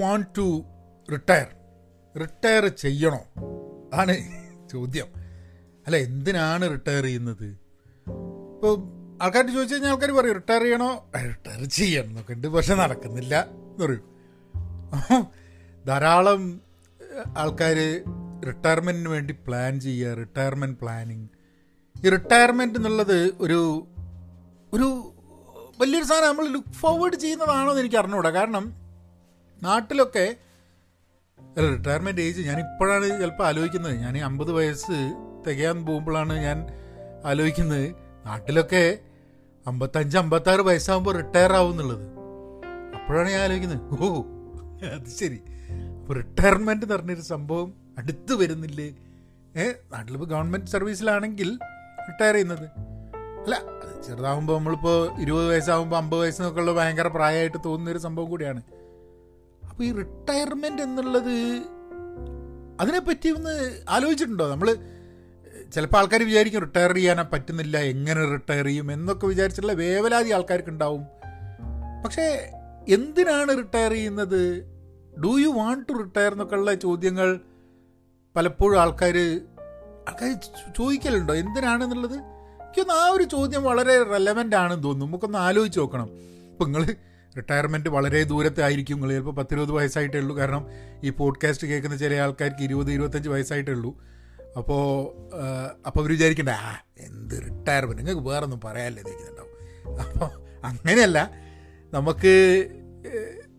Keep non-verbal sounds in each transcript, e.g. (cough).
Want to retire retire ചെയ്യണോ? ആണ് ചോദ്യം. അല്ല എന്തിനാണ് റിട്ടയർ ചെയ്യുന്നത്? ഇപ്പോൾ ആൾക്കാർ ചോദിച്ചു കഴിഞ്ഞാൽ ആൾക്കാർ പറയും റിട്ടയർ ചെയ്യണോ? റിട്ടയർ ചെയ്യണം. എന്നൊക്കെ ഉണ്ട്. പക്ഷെ നടക്കുന്നില്ല എന്ന് പറയും. ധാരാളം ആൾക്കാർ റിട്ടയർമെന്റിന് വേണ്ടി പ്ലാൻ ചെയ്യുക റിട്ടയർമെന്റ് പ്ലാനിങ് ഈ റിട്ടയർമെന്റ് എന്നുള്ളത് ഒരു ഒരു വലിയൊരു സാധനം നമ്മൾ ലുക്ക് ഫോർവേഡ് ചെയ്യുന്നതാണോ എന്ന് എനിക്ക് അറിഞ്ഞുകൂടാ. കാരണം നാട്ടിലൊക്കെ റിട്ടയർമെന്റ് ഏജ് ഞാൻ ഇപ്പോഴാണ് ചിലപ്പോൾ ആലോചിക്കുന്നത്. ഞാൻ അമ്പത് വയസ്സ് തികയാൻ പോകുമ്പോഴാണ് ഞാൻ ആലോചിക്കുന്നത്. നാട്ടിലൊക്കെ അമ്പത്തഞ്ച് അമ്പത്താറ് വയസ്സാകുമ്പോൾ റിട്ടയർ ആവും എന്നുള്ളത് അപ്പോഴാണ് ഞാൻ ആലോചിക്കുന്നത്. ഓ അത് ശരി. അപ്പോൾ റിട്ടയർമെന്റ് എന്ന് പറഞ്ഞൊരു സംഭവം അടുത്ത് വരുന്നില്ലേ? ഏ നാട്ടിലിപ്പോൾ ഗവൺമെന്റ് സർവീസിലാണെങ്കിൽ റിട്ടയർ ചെയ്യുന്നത്. അല്ല ചെറുതാകുമ്പോൾ നമ്മളിപ്പോൾ ഇരുപത് വയസ്സാകുമ്പോൾ അമ്പത് വയസ്സിനൊക്കെ ഉള്ള ഭയങ്കര പ്രായമായിട്ട് തോന്നുന്നൊരു സംഭവം കൂടിയാണ്. അപ്പോൾ ഈ റിട്ടയർമെന്റ് എന്നുള്ളത് അതിനെപ്പറ്റി ഒന്ന് ആലോചിച്ചിട്ടുണ്ടോ? നമ്മൾ ചിലപ്പോൾ ആൾക്കാർ വിചാരിക്കും റിട്ടയർ ചെയ്യാനാ പറ്റുന്നില്ല എങ്ങനെ റിട്ടയർ ചെയ്യും എന്നൊക്കെ വിചാരിച്ചിട്ടുള്ള വേവലാതി ആൾക്കാർക്ക് ഉണ്ടാവും പക്ഷേ എന്തിനാണ് റിട്ടയർ ചെയ്യുന്നത്? Do you want to retire എന്നൊക്കെ ഉള്ള ചോദ്യങ്ങൾ പലപ്പോഴും ആൾക്കാർ ആൾക്കാർ ചോദിക്കലുണ്ടോ? എന്തിനാണെന്നുള്ളത് എനിക്കൊന്ന് ആ ഒരു ചോദ്യം വളരെ റെലവന്റ് ആണെന്ന് തോന്നുന്നു. നമുക്കൊന്ന് ആലോചിച്ച് നോക്കണം. ഇപ്പം നിങ്ങൾ റിട്ടയർമെന്റ് വളരെ ദൂരത്തെ ആയിരിക്കും. നിങ്ങൾ ചിലപ്പോൾ പത്തിരുപത് വയസ്സായിട്ടേ ഉള്ളൂ. കാരണം ഈ പോഡ്കാസ്റ്റ് കേൾക്കുന്ന ചില ആൾക്കാർക്ക് ഇരുപത് ഇരുപത്തഞ്ച് വയസ്സായിട്ടേ ഉള്ളൂ. അപ്പോൾ അപ്പോൾ അവർ വിചാരിക്കണ്ട ആ എന്ത് റിട്ടയർമെന്റ് നിങ്ങൾക്ക് വേറെ ഒന്നും പറയാനല്ലേ ഇരിക്കുന്നുണ്ടാവും അപ്പോൾ അങ്ങനെയല്ല. നമുക്ക്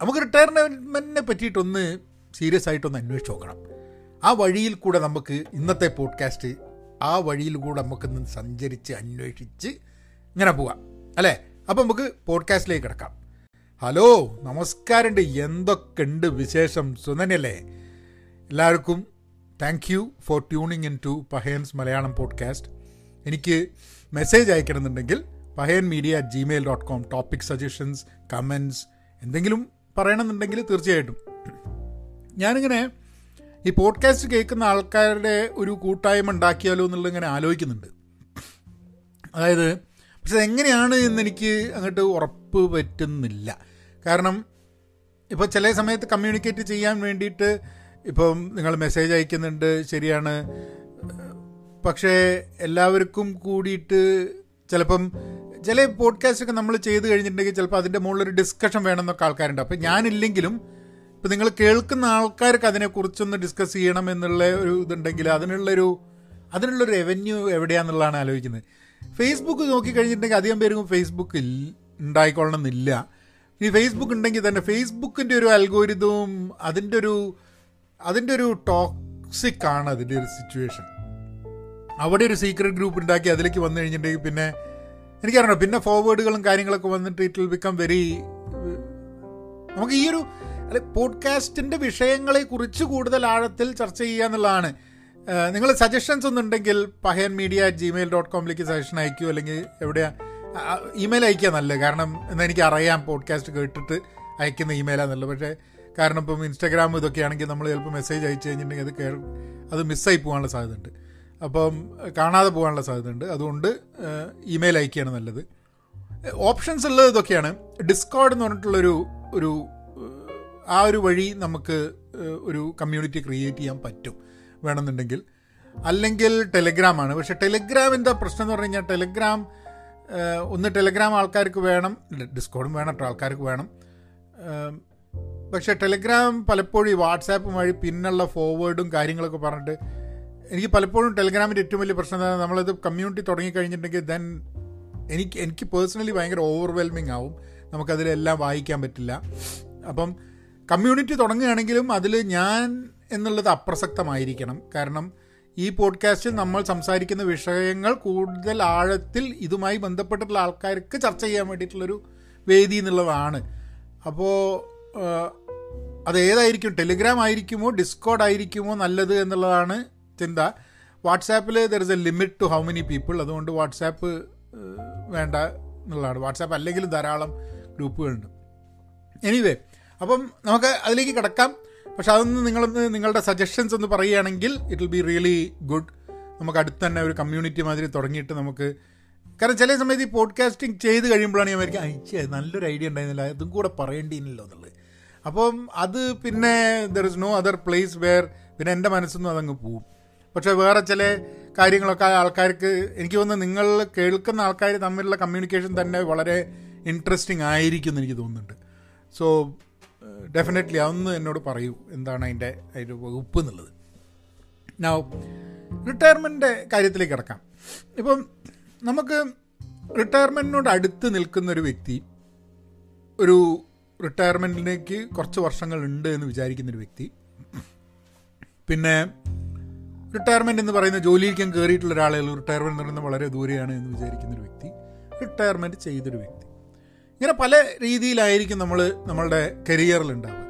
നമുക്ക് റിട്ടയർമെന്റിനെ പറ്റിയിട്ടൊന്ന് സീരിയസ് ആയിട്ടൊന്ന് അന്വേഷിച്ച് നോക്കണം. ആ വഴിയിൽ കൂടെ നമുക്ക് ഇന്നത്തെ പോഡ്കാസ്റ്റ് ആ വഴിയിൽ കൂടെ നമുക്കൊന്ന് സഞ്ചരിച്ച് അന്വേഷിച്ച് ഇങ്ങനെ പോവാം. അല്ലേ? അപ്പോൾ നമുക്ക് പോഡ്കാസ്റ്റിലേക്ക് കിടക്കാം. ഹലോ നമസ്കാരമുണ്ട്. എന്തൊക്കെയുണ്ട് വിശേഷം? സുനനല്ലേ എല്ലാവർക്കും thank you for tuning in to Pahayan's Malayalam podcast എനിക്ക് message അയക്കണമെന്നുണ്ടെങ്കിൽ Pahayan media at Gmail dot com topic suggestions comments എന്തെങ്കിലും പറയണമെന്നുണ്ടെങ്കിൽ തീർച്ചയായിട്ടും. ഞാനിങ്ങനെ ഈ പോഡ്കാസ്റ്റ് കേൾക്കുന്ന ആൾക്കാരുടെ ഒരു കൂട്ടായ്മ ഉണ്ടാക്കിയാലോ എന്നുള്ളത് ഇങ്ങനെ ആലോചിക്കുന്നുണ്ട്. അതായത് പക്ഷെ എങ്ങനെയാണ് എന്നെനിക്ക് അങ്ങോട്ട് ഉറപ്പ് പറ്റുന്നില്ല. കാരണം ഇപ്പോൾ ചില സമയത്ത് കമ്മ്യൂണിക്കേറ്റ് ചെയ്യാൻ വേണ്ടിയിട്ട് ഇപ്പം നിങ്ങൾ മെസ്സേജ് അയക്കുന്നുണ്ട് ശരിയാണ്. പക്ഷേ എല്ലാവർക്കും കൂടിയിട്ട് ചിലപ്പം ചില പോഡ്കാസ്റ്റൊക്കെ നമ്മൾ ചെയ്ത് കഴിഞ്ഞിട്ടുണ്ടെങ്കിൽ ചിലപ്പോൾ അതിന്റെ മുകളിലൊരു ഡിസ്കഷൻ വേണമെന്നൊക്കെ ആൾക്കാരുണ്ട്. അപ്പം ഞാനില്ലെങ്കിലും ഇപ്പം നിങ്ങൾ കേൾക്കുന്ന ആൾക്കാർക്ക് അതിനെക്കുറിച്ചൊന്ന് ഡിസ്കസ് ചെയ്യണം എന്നുള്ള ഒരു ഇതുണ്ടെങ്കിൽ അതിനുള്ളൊരു അതിനുള്ളൊരു റവന്യൂ എവിടെയാണെന്നുള്ളതാണ് ആലോചിക്കുന്നത്. ഫേസ്ബുക്ക് നോക്കിക്കഴിഞ്ഞിട്ടുണ്ടെങ്കിൽ അധികം പേർക്കും ഫേസ്ബുക്ക് ഉണ്ടായിക്കൊള്ളണം ഇനി ഫേസ്ബുക്ക് ഉണ്ടെങ്കിൽ തന്നെ ഫേസ്ബുക്കിന്റെ ഒരു അൽഗോരിതവും അതിന്റെ ഒരു അതിന്റെ ഒരു ടോക്സിക് ആണ് അതിന്റെ ഒരു സിറ്റുവേഷൻ അവിടെ ഒരു സീക്രട്ട് ഗ്രൂപ്പ് ഉണ്ടാക്കി അതിലേക്ക് വന്നു കഴിഞ്ഞിട്ടുണ്ടെങ്കിൽ പിന്നെ എനിക്കറിയണം പിന്നെ ഫോർവേഡുകളും കാര്യങ്ങളൊക്കെ വന്നിട്ട് ഇറ്റ് വിൽ ബിക്കം വെരി നമുക്ക് ഈ ഒരു അല്ലെ പോഡ്കാസ്റ്റിന്റെ വിഷയങ്ങളെ കുറിച്ച് കൂടുതൽ ആഴത്തിൽ ചർച്ച ചെയ്യുക എന്നുള്ളതാണ്. നിങ്ങൾ suggestions ഒന്നുണ്ടെങ്കിൽ Pahayan media at Gmail dot കോമിലേക്ക് suggestion അയക്കൂ അല്ലെങ്കിൽ എവിടെയാ ഇമെയിൽ അയക്കുക നല്ലത്. കാരണം എന്നാൽ എനിക്ക് അറിയാം പോഡ്കാസ്റ്റ് കേട്ടിട്ട് അയക്കുന്ന ഇമെയിലാണെന്നുള്ളത് പക്ഷേ കാരണം ഇപ്പം ഇൻസ്റ്റാഗ്രാം ഇതൊക്കെയാണെങ്കിൽ നമ്മൾ ചിലപ്പോൾ മെസ്സേജ് അയച്ചു കഴിഞ്ഞിട്ടുണ്ടെങ്കിൽ അത് കേ അത് മിസ്സായി പോകാനുള്ള സാധ്യതയുണ്ട്. അപ്പം കാണാതെ പോകാനുള്ള സാധ്യതയുണ്ട്. അതുകൊണ്ട് ഇമെയിൽ അയക്കുകയാണ് നല്ലത്. ഓപ്ഷൻസ് ഉള്ളത് ഇതൊക്കെയാണ്. ഡിസ്കോഡ് എന്ന് പറഞ്ഞിട്ടുള്ളൊരു ഒരു ആ ഒരു വഴി നമുക്ക് ഒരു കമ്മ്യൂണിറ്റി ക്രിയേറ്റ് ചെയ്യാൻ പറ്റും വേണമെന്നുണ്ടെങ്കിൽ. അല്ലെങ്കിൽ ടെലഗ്രാമാണ് പക്ഷേ ടെലഗ്രാം എന്താ പ്രശ്നം എന്ന് പറഞ്ഞു കഴിഞ്ഞാൽ ടെലഗ്രാം ഒന്ന് ടെലഗ്രാം ആൾക്കാർക്ക് വേണം ഡിസ്കോഡും വേണം കേട്ടോ ആൾക്കാർക്ക് വേണം. പക്ഷേ ടെലഗ്രാം പലപ്പോഴും ഈ വാട്സാപ്പ് വഴി പിന്നുള്ള ഫോർവേഡും കാര്യങ്ങളൊക്കെ പറഞ്ഞിട്ട് എനിക്ക് പലപ്പോഴും ടെലഗ്രാമിന്റെ ഏറ്റവും വലിയ പ്രശ്നം എന്താണ് നമ്മളത് കമ്മ്യൂണിറ്റി തുടങ്ങിക്കഴിഞ്ഞിട്ടുണ്ടെങ്കിൽ ദെൻ എനിക്ക് എനിക്ക് പേഴ്സണലി ഭയങ്കര ഓവർവെൽമിങ് ആവും. നമുക്കതിലെല്ലാം വായിക്കാൻ പറ്റില്ല. അപ്പം കമ്മ്യൂണിറ്റി തുടങ്ങുകയാണെങ്കിലും അതിൽ ഞാൻ എന്നുള്ളത് അപ്രസക്തമായിരിക്കണം. കാരണം ഈ പോഡ്കാസ്റ്റിൽ നമ്മൾ സംസാരിക്കുന്ന വിഷയങ്ങൾ കൂടുതൽ ആഴത്തിൽ ഇതുമായി ബന്ധപ്പെട്ടിട്ടുള്ള ആൾക്കാർക്ക് ചർച്ച ചെയ്യാൻ വേണ്ടിയിട്ടുള്ളൊരു വേദി എന്നുള്ളതാണ്. അപ്പോൾ അതേതായിരിക്കും? ടെലിഗ്രാം ആയിരിക്കുമോ? ഡിസ്കോഡ് ആയിരിക്കുമോ നല്ലത് എന്നുള്ളതാണ് ചിന്ത. വാട്സാപ്പിൽ there is a limit to how many people അതുകൊണ്ട് വാട്സാപ്പ് വേണ്ട എന്നുള്ളതാണ്. വാട്സാപ്പ് അല്ലെങ്കിൽ ധാരാളം ഗ്രൂപ്പുകളുണ്ട്. എനിവേ അപ്പം നമുക്ക് അതിലേക്ക് കിടക്കാം. പക്ഷെ അതൊന്ന് നിങ്ങളൊന്ന് നിങ്ങളുടെ സജഷൻസ് ഒന്ന് പറയുകയാണെങ്കിൽ it will be really good നമുക്ക് അടുത്ത് തന്നെ ഒരു കമ്മ്യൂണിറ്റി മാതിരി തുടങ്ങിയിട്ട് നമുക്ക് കാരണം ചില സമയത്ത് ഈ പോഡ്കാസ്റ്റിംഗ് ചെയ്ത് കഴിയുമ്പോഴാണ് ഞാൻ വിചാരിക്കും അയച്ചേ നല്ലൊരു ഐഡിയ ഉണ്ടായിരുന്നില്ല. അതും കൂടെ പറയേണ്ടിയില്ലല്ലോ എന്നുള്ളത്. അപ്പം അത് പിന്നെ there is no other place where പിന്നെ എന്റെ മനസ്സൊന്നും അതങ്ങ് പോവും. പക്ഷേ വേറെ ചില കാര്യങ്ങളൊക്കെ ആൾക്കാർക്ക് എനിക്ക് തോന്നുന്നു നിങ്ങൾ കേൾക്കുന്ന ആൾക്കാർ തമ്മിലുള്ള കമ്മ്യൂണിക്കേഷൻ തന്നെ വളരെ ഇൻട്രസ്റ്റിംഗ് ആയിരിക്കും എന്ന് എനിക്ക് തോന്നുന്നുണ്ട്. സോ ഡെഫിനറ്റ്ലി അതൊന്ന് എന്നോട് പറയൂ. എന്താണ് അതിന്റെ അതിന്റെ വകുപ്പ് എന്നുള്ളത്. നാ റിട്ടയർമെന്റിന്റെ കാര്യത്തിലേക്ക് കിടക്കാം. ഇപ്പം നമുക്ക് റിട്ടയർമെന്റിനോട് അടുത്ത് നിൽക്കുന്ന ഒരു വ്യക്തി ഒരു റിട്ടയർമെന്റിലേക്ക് കുറച്ച് വർഷങ്ങൾ ഉണ്ട് എന്ന് വിചാരിക്കുന്നൊരു വ്യക്തി പിന്നെ റിട്ടയർമെന്റ് എന്ന് പറയുന്ന ജോലിയിലേക്കും കയറിയിട്ടുള്ള ഒരാളെ റിട്ടയർമെന്റ് എന്ന് പറയുന്നത് വളരെ ദൂരെയാണ് എന്ന് വിചാരിക്കുന്നൊരു വ്യക്തി റിട്ടയർമെന്റ് ചെയ്തൊരു വ്യക്തി. ഇങ്ങനെ പല രീതിയിലായിരിക്കും നമ്മൾ നമ്മളുടെ കരിയറിൽ ഉണ്ടാവുക